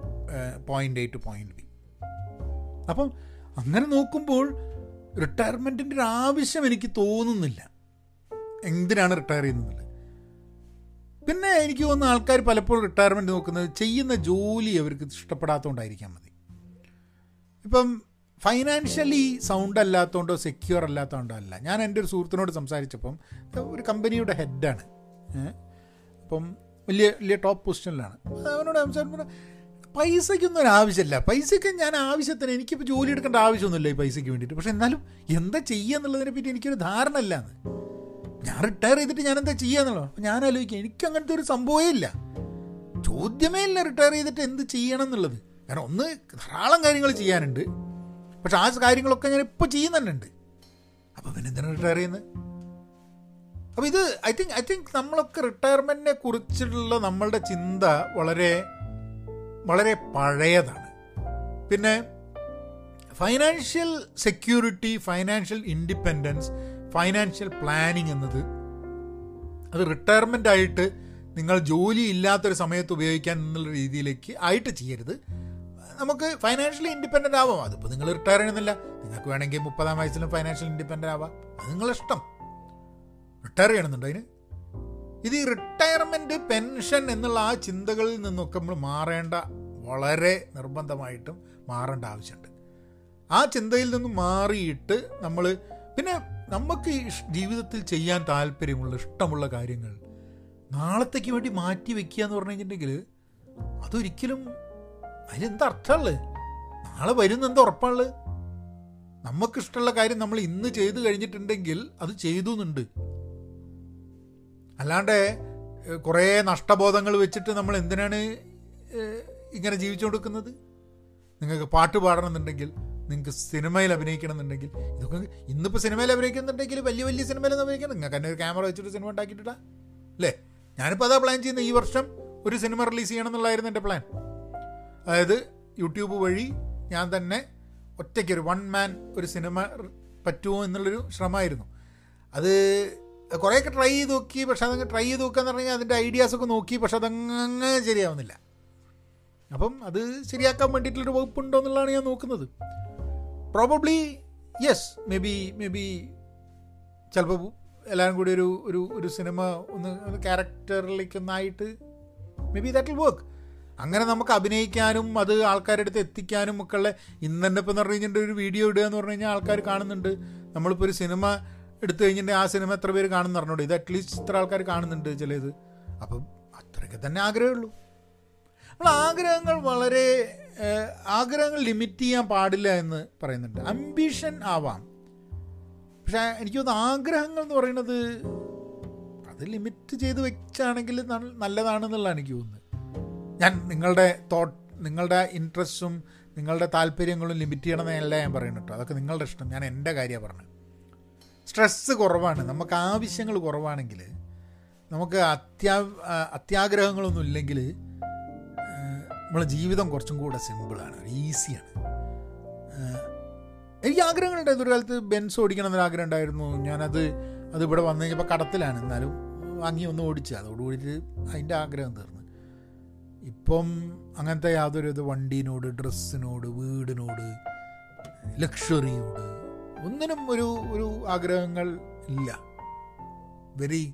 point A to point B അപ്പം അങ്ങനെ നോക്കുമ്പോൾ റിട്ടയർമെന്റിന്റെ ഒരു ആവശ്യം എനിക്ക് തോന്നുന്നില്ല. എന്തിനാണ് റിട്ടയർ ചെയ്യുന്നത്? പിന്നെ എനിക്ക് തോന്നുന്ന ആൾക്കാർ പലപ്പോഴും റിട്ടയർമെന്റ് നോക്കുന്നത് ചെയ്യുന്ന ജോലി അവർക്ക് ഇഷ്ടപ്പെടാത്തതുകൊണ്ടായിരിക്കാൻ മതി. ഇപ്പം ഫൈനാൻഷ്യലി സൗണ്ട് അല്ലാത്തതുകൊണ്ടോ സെക്യൂർ അല്ലാത്തതുകൊണ്ടോ അല്ല. ഞാൻ എന്റെ ഒരു സുഹൃത്തിനോട് സംസാരിച്ചപ്പം ഒരു കമ്പനിയുടെ ഹെഡാണ് അപ്പം വലിയ വലിയ ടോപ്പ് പൊസിഷനിലാണ് അവനോട് സംസാരിക്കുമ്പോൾ പൈസയ്ക്കൊന്നും ഒരു ആവശ്യമില്ല. പൈസയ്ക്ക് ഞാൻ ആവശ്യത്തിന് എനിക്കിപ്പോൾ ജോലി എടുക്കേണ്ട ആവശ്യമൊന്നുമില്ല ഈ പൈസയ്ക്ക് വേണ്ടിയിട്ട്. പക്ഷെ എന്നാലും എന്താ ചെയ്യുക എന്നുള്ളതിനെ പറ്റി എനിക്കൊരു ധാരണ ഇല്ല എന്ന് ഞാൻ റിട്ടയർ ചെയ്തിട്ട് ഞാൻ എന്താ ചെയ്യാന്നുള്ളൂ? അപ്പം ഞാൻ ആലോചിക്കുക എനിക്ക് അങ്ങനത്തെ ഒരു സംഭവമേ ഇല്ല. ചോദ്യമേ ഇല്ല റിട്ടയർ ചെയ്തിട്ട് എന്ത് ചെയ്യണം എന്നുള്ളത് കാരണം ഒന്ന് ധാരാളം കാര്യങ്ങൾ ചെയ്യാനുണ്ട്. പക്ഷെ ആ കാര്യങ്ങളൊക്കെ ഞാൻ ഇപ്പോൾ ചെയ്യുന്നുണ്ട്. അപ്പോൾ പിന്നെ എന്തിനാണ് റിട്ടയർ ചെയ്യുന്നത്? അപ്പോൾ ഇത് ഐ തിങ്ക് ഐ തിങ്ക് നമ്മളൊക്കെ റിട്ടയർമെന്റിനെ കുറിച്ചുള്ള നമ്മളുടെ ചിന്ത വളരെ വളരെ പഴയതാണ്. പിന്നെ financial security financial independence financial planning എന്നത് അത് റിട്ടയർമെന്റ് ആയിട്ട് നിങ്ങൾ ജോലി ഇല്ലാത്തൊരു സമയത്ത് ഉപയോഗിക്കാൻ എന്നുള്ള രീതിയിലേക്ക് ആയിട്ട് ചെയ്യരുത്. നമുക്ക് ഫൈനാൻഷ്യലി ഇൻഡിപെൻഡന്റ് ആവാം. അതിപ്പോൾ നിങ്ങൾ റിട്ടയർ ചെയ്യണമെന്നില്ല നിങ്ങൾക്ക് വേണമെങ്കിൽ മുപ്പതാം വയസ്സിലും ഫൈനാൻഷ്യൽ ഇൻഡിപെൻഡന്റ് ആവാം. അത് നിങ്ങളിഷ്ടം റിട്ടയർ ചെയ്യണമെന്നുണ്ട് അതിന്? ഇത് ഈ റിട്ടയർമെന്റ് പെൻഷൻ എന്നുള്ള ആ ചിന്തകളിൽ നിന്നൊക്കെ നമ്മൾ മാറേണ്ട വളരെ നിർബന്ധമായിട്ടും മാറേണ്ട ആവശ്യമുണ്ട്. ആ ചിന്തയിൽ നിന്ന് മാറിയിട്ട് നമ്മൾ പിന്നെ നമുക്ക് ജീവിതത്തിൽ ചെയ്യാൻ താല്പര്യമുള്ള ഇഷ്ടമുള്ള കാര്യങ്ങൾ നാളത്തേക്ക് വേണ്ടി മാറ്റി വെക്കുക എന്ന് പറഞ്ഞു കഴിഞ്ഞിട്ടുണ്ടെങ്കിൽ അതൊരിക്കലും അതിലെന്താ അർത്ഥമുള്ളത്? നാളെ വരുന്ന എന്താ ഉറപ്പാണുള്ളത്? നമുക്കിഷ്ടമുള്ള കാര്യം നമ്മൾ ഇന്ന് ചെയ്തു കഴിഞ്ഞിട്ടുണ്ടെങ്കിൽ അത് ചെയ്തു എന്നുണ്ട്. അല്ലാണ്ട് കുറേ നഷ്ടബോധങ്ങൾ വെച്ചിട്ട് നമ്മൾ എന്തിനാണ് ഇങ്ങനെ ജീവിച്ചു കൊടുക്കുന്നത് നിങ്ങൾക്ക് പാട്ട് പാടണമെന്നുണ്ടെങ്കിൽ നിങ്ങൾക്ക് സിനിമയിൽ അഭിനയിക്കണം എന്നുണ്ടെങ്കിൽ ഇതൊക്കെ ഇന്നിപ്പോൾ സിനിമയിൽ അഭിനയിക്കുന്നുണ്ടെങ്കിൽ വലിയ വലിയ സിനിമയിലൊന്നും അഭിനയിക്കണം നിങ്ങൾക്ക് തന്നെ ഒരു ക്യാമറ വെച്ചിട്ട് സിനിമ ഉണ്ടാക്കിയിട്ടാ അല്ലേ? ഞാനിപ്പോൾ അതാ പ്ലാൻ ചെയ്യുന്നത് ഈ വർഷം ഒരു സിനിമ റിലീസ് ചെയ്യണം എന്നുള്ളതായിരുന്നു എന്റെ പ്ലാൻ അതായത് യൂട്യൂബ് വഴി ഞാൻ തന്നെ ഒറ്റയ്ക്ക് ഒരു വൺ മാൻ ഒരു സിനിമ പറ്റുമോ എന്നുള്ളൊരു ശ്രമമായിരുന്നു. അത് കുറേയൊക്കെ ട്രൈ ചെയ്ത് നോക്കി. പക്ഷെ അതങ്ങ് ട്രൈ ചെയ്ത് നോക്കുക എന്ന് പറഞ്ഞാൽ അതിന്റെ ഐഡിയാസൊക്കെ നോക്കി. പക്ഷെ അതങ്ങ് ശരിയാവുന്നില്ല. അപ്പം അത് ശരിയാക്കാൻ വേണ്ടിയിട്ടുള്ളൊരു വകുപ്പുണ്ടോ എന്നുള്ളതാണ് ഞാൻ നോക്കുന്നത്. Probably yes maybe maybe ചിലപ്പോൾ എല്ലാവരും കൂടി ഒരു ഒരു ഒരു സിനിമ ഒന്ന് ക്യാരക്ടറിലേക്ക് ഒന്നായിട്ട് maybe that will work അങ്ങനെ നമുക്ക് അഭിനയിക്കാനും അത് ആൾക്കാരുടെ അടുത്ത് എത്തിക്കാനും ഒക്കെ ഉള്ള ഇന്ന് ഇപ്പം എന്ന് പറഞ്ഞു കഴിഞ്ഞിട്ട് ഒരു വീഡിയോ ഇടുക എന്ന് പറഞ്ഞു കഴിഞ്ഞാൽ ആൾക്കാർ കാണുന്നുണ്ട്. നമ്മളിപ്പോൾ ഒരു സിനിമ എടുത്തു കഴിഞ്ഞിട്ടുണ്ടെങ്കിൽ ആ സിനിമ എത്ര പേര് കാണുന്നു പറഞ്ഞോളൂ ഇത് അറ്റ്ലീസ്റ്റ് ഇത്ര ആൾക്കാർ കാണുന്നുണ്ട് ചിലത്. അപ്പം അത്രയൊക്കെ തന്നെ ആഗ്രഹമുള്ളൂ. നമ്മൾ ആഗ്രഹങ്ങൾ വളരെ ആഗ്രഹങ്ങൾ ലിമിറ്റ് ചെയ്യാൻ പാടില്ല എന്ന് പറയുന്നുണ്ട്. അംബിഷൻ ആവാം. പക്ഷെ എനിക്ക് തോന്നുന്നു ആഗ്രഹങ്ങൾ എന്ന് പറയുന്നത് അത് ലിമിറ്റ് ചെയ്ത് വെച്ചാണെങ്കിൽ നല്ലതാണെന്നുള്ളതാണ് എനിക്ക് തോന്നുന്നത് ഞാൻ നിങ്ങളുടെ തോട്ട് നിങ്ങളുടെ ഇൻട്രസ്റ്റും നിങ്ങളുടെ താല്പര്യങ്ങളും ലിമിറ്റ് ചെയ്യണമെന്നല്ല ഞാൻ പറയുന്നു കേട്ടോ. അതൊക്കെ നിങ്ങളുടെ ഇഷ്ടം. ഞാൻ എന്റെ കാര്യമാണ് പറഞ്ഞത്. സ്ട്രെസ്സ് കുറവാണ്. നമുക്ക് ആവശ്യങ്ങൾ കുറവാണെങ്കിൽ നമുക്ക് അത്യാ അത്യാഗ്രഹങ്ങളൊന്നും ഇല്ലെങ്കിൽ നമ്മളെ ജീവിതം കുറച്ചും കൂടെ സിമ്പിളാണ് ഈസിയാണ്. എനിക്ക് ആഗ്രഹങ്ങളുണ്ടായിരുന്നു ഒരു കാലത്ത് ബെൻസ് ഓടിക്കണം എന്നൊരു ആഗ്രഹം ഉണ്ടായിരുന്നു. ഞാനത് അത് ഇവിടെ വന്നു കഴിഞ്ഞപ്പോൾ കടത്തിലാണ്. എന്നാലും വാങ്ങി ഒന്ന് ഓടിച്ചു. അതോടുകൂടിയിട്ട് അതിന്റെ ആഗ്രഹം തീർന്നു. ഇപ്പം അങ്ങനത്തെ യാതൊരു ഇത് വണ്ടീനോട് ഡ്രസ്സിനോട് വീടിനോട് ലക്ഷറിയോട് ഒന്നിനും ഒരു ഒരു ആഗ്രഹങ്ങൾ ഇല്ല. വെരി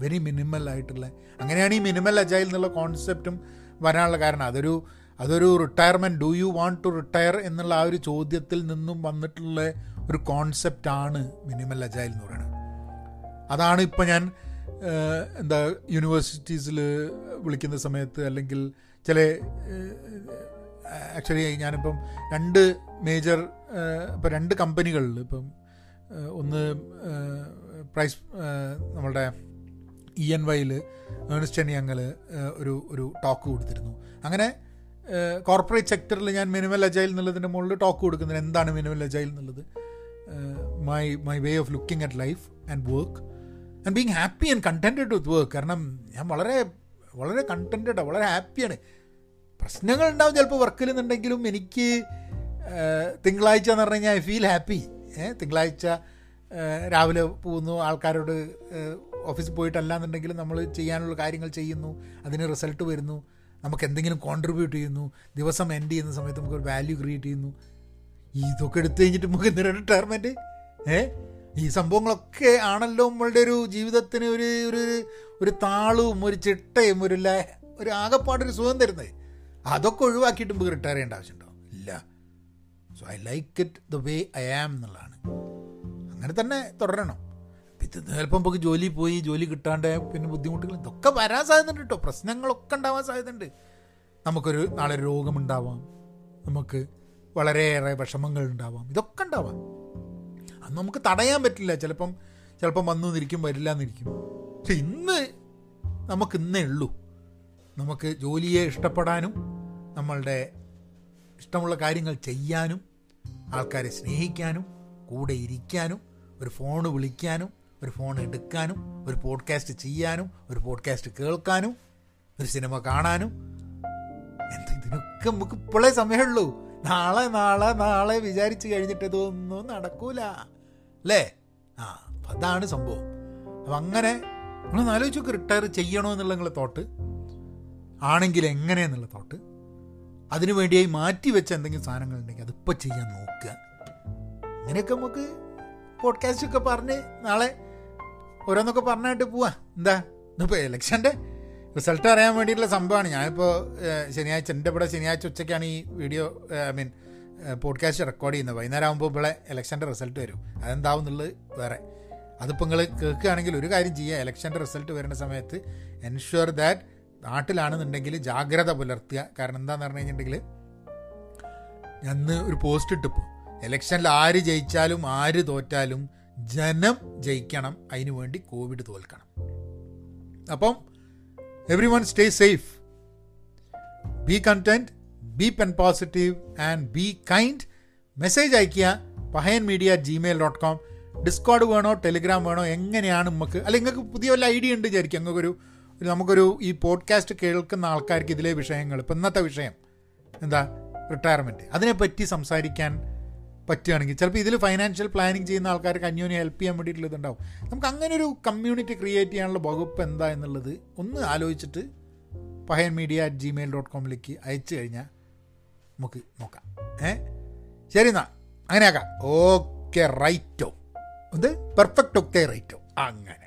വെരി മിനിമൽ ആയിട്ടുള്ള അങ്ങനെയാണ് ഈ മിനിമൽ അജൈൽ എന്നുള്ള കോൺസെപ്റ്റും വരാനുള്ള കാരണം അതൊരു അതൊരു retirement do you want to retire എന്നുള്ള ആ ഒരു ചോദ്യത്തിൽ നിന്നും വന്നിട്ടുള്ള ഒരു കോൺസെപ്റ്റാണ് മിനിമൽ അജൈൽ എന്ന് പറയുന്നത്. അതാണ് ഇപ്പം ഞാൻ എന്താ യൂണിവേഴ്സിറ്റീസിൽ വിളിക്കുന്ന സമയത്ത് അല്ലെങ്കിൽ ചില ആക്ച്വലി ഞാനിപ്പം രണ്ട് മേജർ ഇപ്പം രണ്ട് കമ്പനികളിൽ ഇപ്പം ഒന്ന് പ്രൈസ് നമ്മളുടെ ഇ എൻ വൈയിൽ ഏണിസ്റ്റൻ ഞങ്ങൾ ഒരു ഒരു ടോക്ക് കൊടുത്തിരുന്നു. അങ്ങനെ കോർപ്പറേറ്റ് സെക്ടറിൽ ഞാൻ മിനിമൽ അജൈൽ എന്നുള്ളതിന്റെ മുകളിൽ ടോക്ക് കൊടുക്കുന്നത് എന്താണ് മിനിമൽ അജൈൽ എന്നുള്ളത്? My my way of looking at life and work and being happy and contented with work. കാരണം ഞാൻ വളരെ വളരെ കണ്ടന്റഡാണ് വളരെ ഹാപ്പിയാണ്. പ്രശ്നങ്ങൾ ഉണ്ടാവും ചിലപ്പോൾ വർക്കിൽ നിന്നുണ്ടെങ്കിലും എനിക്ക് തിങ്കളാഴ്ച എന്ന് പറഞ്ഞു കഴിഞ്ഞാൽ ഐ ഫീൽ ഹാപ്പി. തിങ്കളാഴ്ച രാവിലെ പോകുന്നു ആൾക്കാരോട് ഓഫീസിൽ പോയിട്ടല്ലാന്നുണ്ടെങ്കിലും നമ്മൾ ചെയ്യാനുള്ള കാര്യങ്ങൾ ചെയ്യുന്നു അതിന് റിസൾട്ട് വരുന്നു നമുക്ക് എന്തെങ്കിലും കോൺട്രിബ്യൂട്ട് ചെയ്യുന്നു ദിവസം എൻഡ് ചെയ്യുന്ന സമയത്ത് നമുക്ക് ഒരു വാല്യൂ ക്രിയേറ്റ് ചെയ്യുന്നു. ഇതൊക്കെ എടുത്തു കഴിഞ്ഞിട്ട് നമുക്ക് എന്തിനാണ് റിട്ടയർമെന്റ് ഏ? ഈ സംഭവങ്ങളൊക്കെ ആണല്ലോ നമ്മളുടെ ഒരു ജീവിതത്തിന് ഒരു ഒരു ഒരു താളും ഒരു ചിട്ടയും ഒരു ല ഒരു ആകെപ്പാടൊരു സുഖം തരുന്നത് അതൊക്കെ ഒഴിവാക്കിയിട്ട് നമുക്ക് റിട്ടയർ ചെയ്യേണ്ട ആവശ്യമുണ്ടോ? ഇല്ല. So I like it the way I am എന്നുള്ളതാണ്. അങ്ങനെ തന്നെ തുടരണം. ചിലപ്പോൾ നമുക്ക് ജോലി പോയി ജോലി കിട്ടാണ്ട് പിന്നെ ബുദ്ധിമുട്ടുകൾ ഇതൊക്കെ വരാൻ സാധ്യതയുണ്ട് കേട്ടോ പ്രശ്നങ്ങളൊക്കെ ഉണ്ടാവാൻ സാധ്യതയുണ്ട്. നമുക്കൊരു നാളെ രോഗമുണ്ടാവാം നമുക്ക് വളരെയേറെ വിഷമങ്ങൾ ഉണ്ടാവാം. ഇതൊക്കെ ഉണ്ടാവാം. അന്ന് നമുക്ക് തടയാൻ പറ്റില്ല. ചിലപ്പം ചിലപ്പം വന്നു നിന്നിരിക്കും വരില്ല എന്നിരിക്കും പക്ഷെ ഇന്ന് നമുക്ക് ഇന്നേ ഉള്ളൂ. നമുക്ക് ജോലിയെ ഇഷ്ടപ്പെടാനും നമ്മളുടെ ഇഷ്ടമുള്ള കാര്യങ്ങൾ ചെയ്യാനും ആൾക്കാരെ സ്നേഹിക്കാനും കൂടെ ഇരിക്കാനും ഒരു ഫോൺ വിളിക്കാനും ഒരു ഫോൺ എടുക്കാനും ഒരു പോഡ്കാസ്റ്റ് ചെയ്യാനും ഒരു പോഡ്കാസ്റ്റ് കേൾക്കാനും ഒരു സിനിമ കാണാനും. എന്താ ഇതിനൊക്കെ നമുക്ക് ഇപ്പോഴേ സമയമുള്ളൂ. നാളെ നാളെ നാളെ വിചാരിച്ചു കഴിഞ്ഞിട്ട് ഇതൊന്നും നടക്കൂല. അല്ലേ? ആ അപ്പം അതാണ് സംഭവം. അപ്പം അങ്ങനെ നിങ്ങളൊന്ന് ആലോചിച്ചു റിട്ടയർ ചെയ്യണോ എന്നുള്ള നിങ്ങളെ തോട്ട് ആണെങ്കിൽ എങ്ങനെയെന്നുള്ള തോട്ട് അതിനു വേണ്ടിയായി മാറ്റി വെച്ച എന്തെങ്കിലും സാധനങ്ങൾ ഉണ്ടെങ്കിൽ അതിപ്പോൾ ചെയ്യാൻ നോക്കുക. അങ്ങനെയൊക്കെ നമുക്ക് പോഡ്കാസ്റ്റൊക്കെ പറഞ്ഞ് നാളെ ഓരോന്നൊക്കെ പറഞ്ഞായിട്ട് പോവാ. എന്താ? ഇന്നിപ്പോൾ ഇലക്ഷന്റെ റിസൾട്ട് അറിയാൻ വേണ്ടിയിട്ടുള്ള സംഭവമാണ്. ഞാനിപ്പോൾ ശനിയാഴ്ച എന്റെ ഇവിടെ ശനിയാഴ്ച ഉച്ചയ്ക്കാണ് ഈ video I mean podcast record ചെയ്യുന്നത്. വൈകുന്നേരം ആകുമ്പോൾ ഇവിടെ ഇലക്ഷന്റെ റിസൾട്ട് വരും. അതെന്താവും എന്നുള്ളത് വേറെ. അതിപ്പോൾ നിങ്ങൾ കേൾക്കുകയാണെങ്കിൽ ഒരു കാര്യം ചെയ്യുക ഇലക്ഷന്റെ റിസൾട്ട് വരുന്ന സമയത്ത് എൻഷുർ ദാറ്റ് നാട്ടിലാണെന്നുണ്ടെങ്കിൽ ജാഗ്രത പുലർത്തുക. കാരണം എന്താണെന്ന് പറഞ്ഞു കഴിഞ്ഞിട്ടുണ്ടെങ്കിൽ അന്ന് ഒരു പോസ്റ്റ് ഇട്ടിപ്പോൾ ഇലക്ഷനിൽ ആര് ജയിച്ചാലും ആര് തോറ്റാലും ജനം ജയിക്കണം അതിനു വേണ്ടി കോവിഡ് തോൽക്കണം. അപ്പം everyone stay safe be content be pen positive and be kind message അയയ്ക്കുക Pahayan media Gmail dot com Discord വേണോ ടെലിഗ്രാം വേണോ എങ്ങനെയാണ് നമുക്ക് അല്ലെങ്കിൽ നിങ്ങൾക്ക് പുതിയ വല്ല ഐഡിയ ഉണ്ട് വിചാരിക്കും. ഒരു നമുക്കൊരു ഈ പോഡ്കാസ്റ്റ് കേൾക്കുന്ന ആൾക്കാർക്ക് ഇതിലെ വിഷയങ്ങൾ ഇപ്പം ഇന്നത്തെ വിഷയം എന്താ റിട്ടയർമെന്റ് അതിനെപ്പറ്റി സംസാരിക്കാൻ പറ്റുകയാണെങ്കിൽ. ചിലപ്പോൾ ഇതിൽ ഫൈനാൻഷ്യൽ പ്ലാനിങ് ചെയ്യുന്ന ആൾക്കാർക്ക് അന്യോന്യം ഹെൽപ്പ് ചെയ്യാൻ വേണ്ടിയിട്ടുള്ള ഇതുണ്ടാവും. നമുക്ക് അങ്ങനെ ഒരു കമ്മ്യൂണിറ്റി ക്രിയേറ്റ് ചെയ്യാനുള്ള വകുപ്പ് എന്താ എന്നുള്ളത് ഒന്ന് ആലോചിച്ചിട്ട് Pahayan media at Gmail dot കോമിലേക്ക് അയച്ചു കഴിഞ്ഞാൽ നമുക്ക് നോക്കാം. ഏ? ശരി എന്നാ അങ്ങനെയാക്കാം. ഓക്കെ റൈറ്റോ ഇത് പെർഫെക്റ്റ് ഒക്കെ റൈറ്റോ അങ്ങനെ.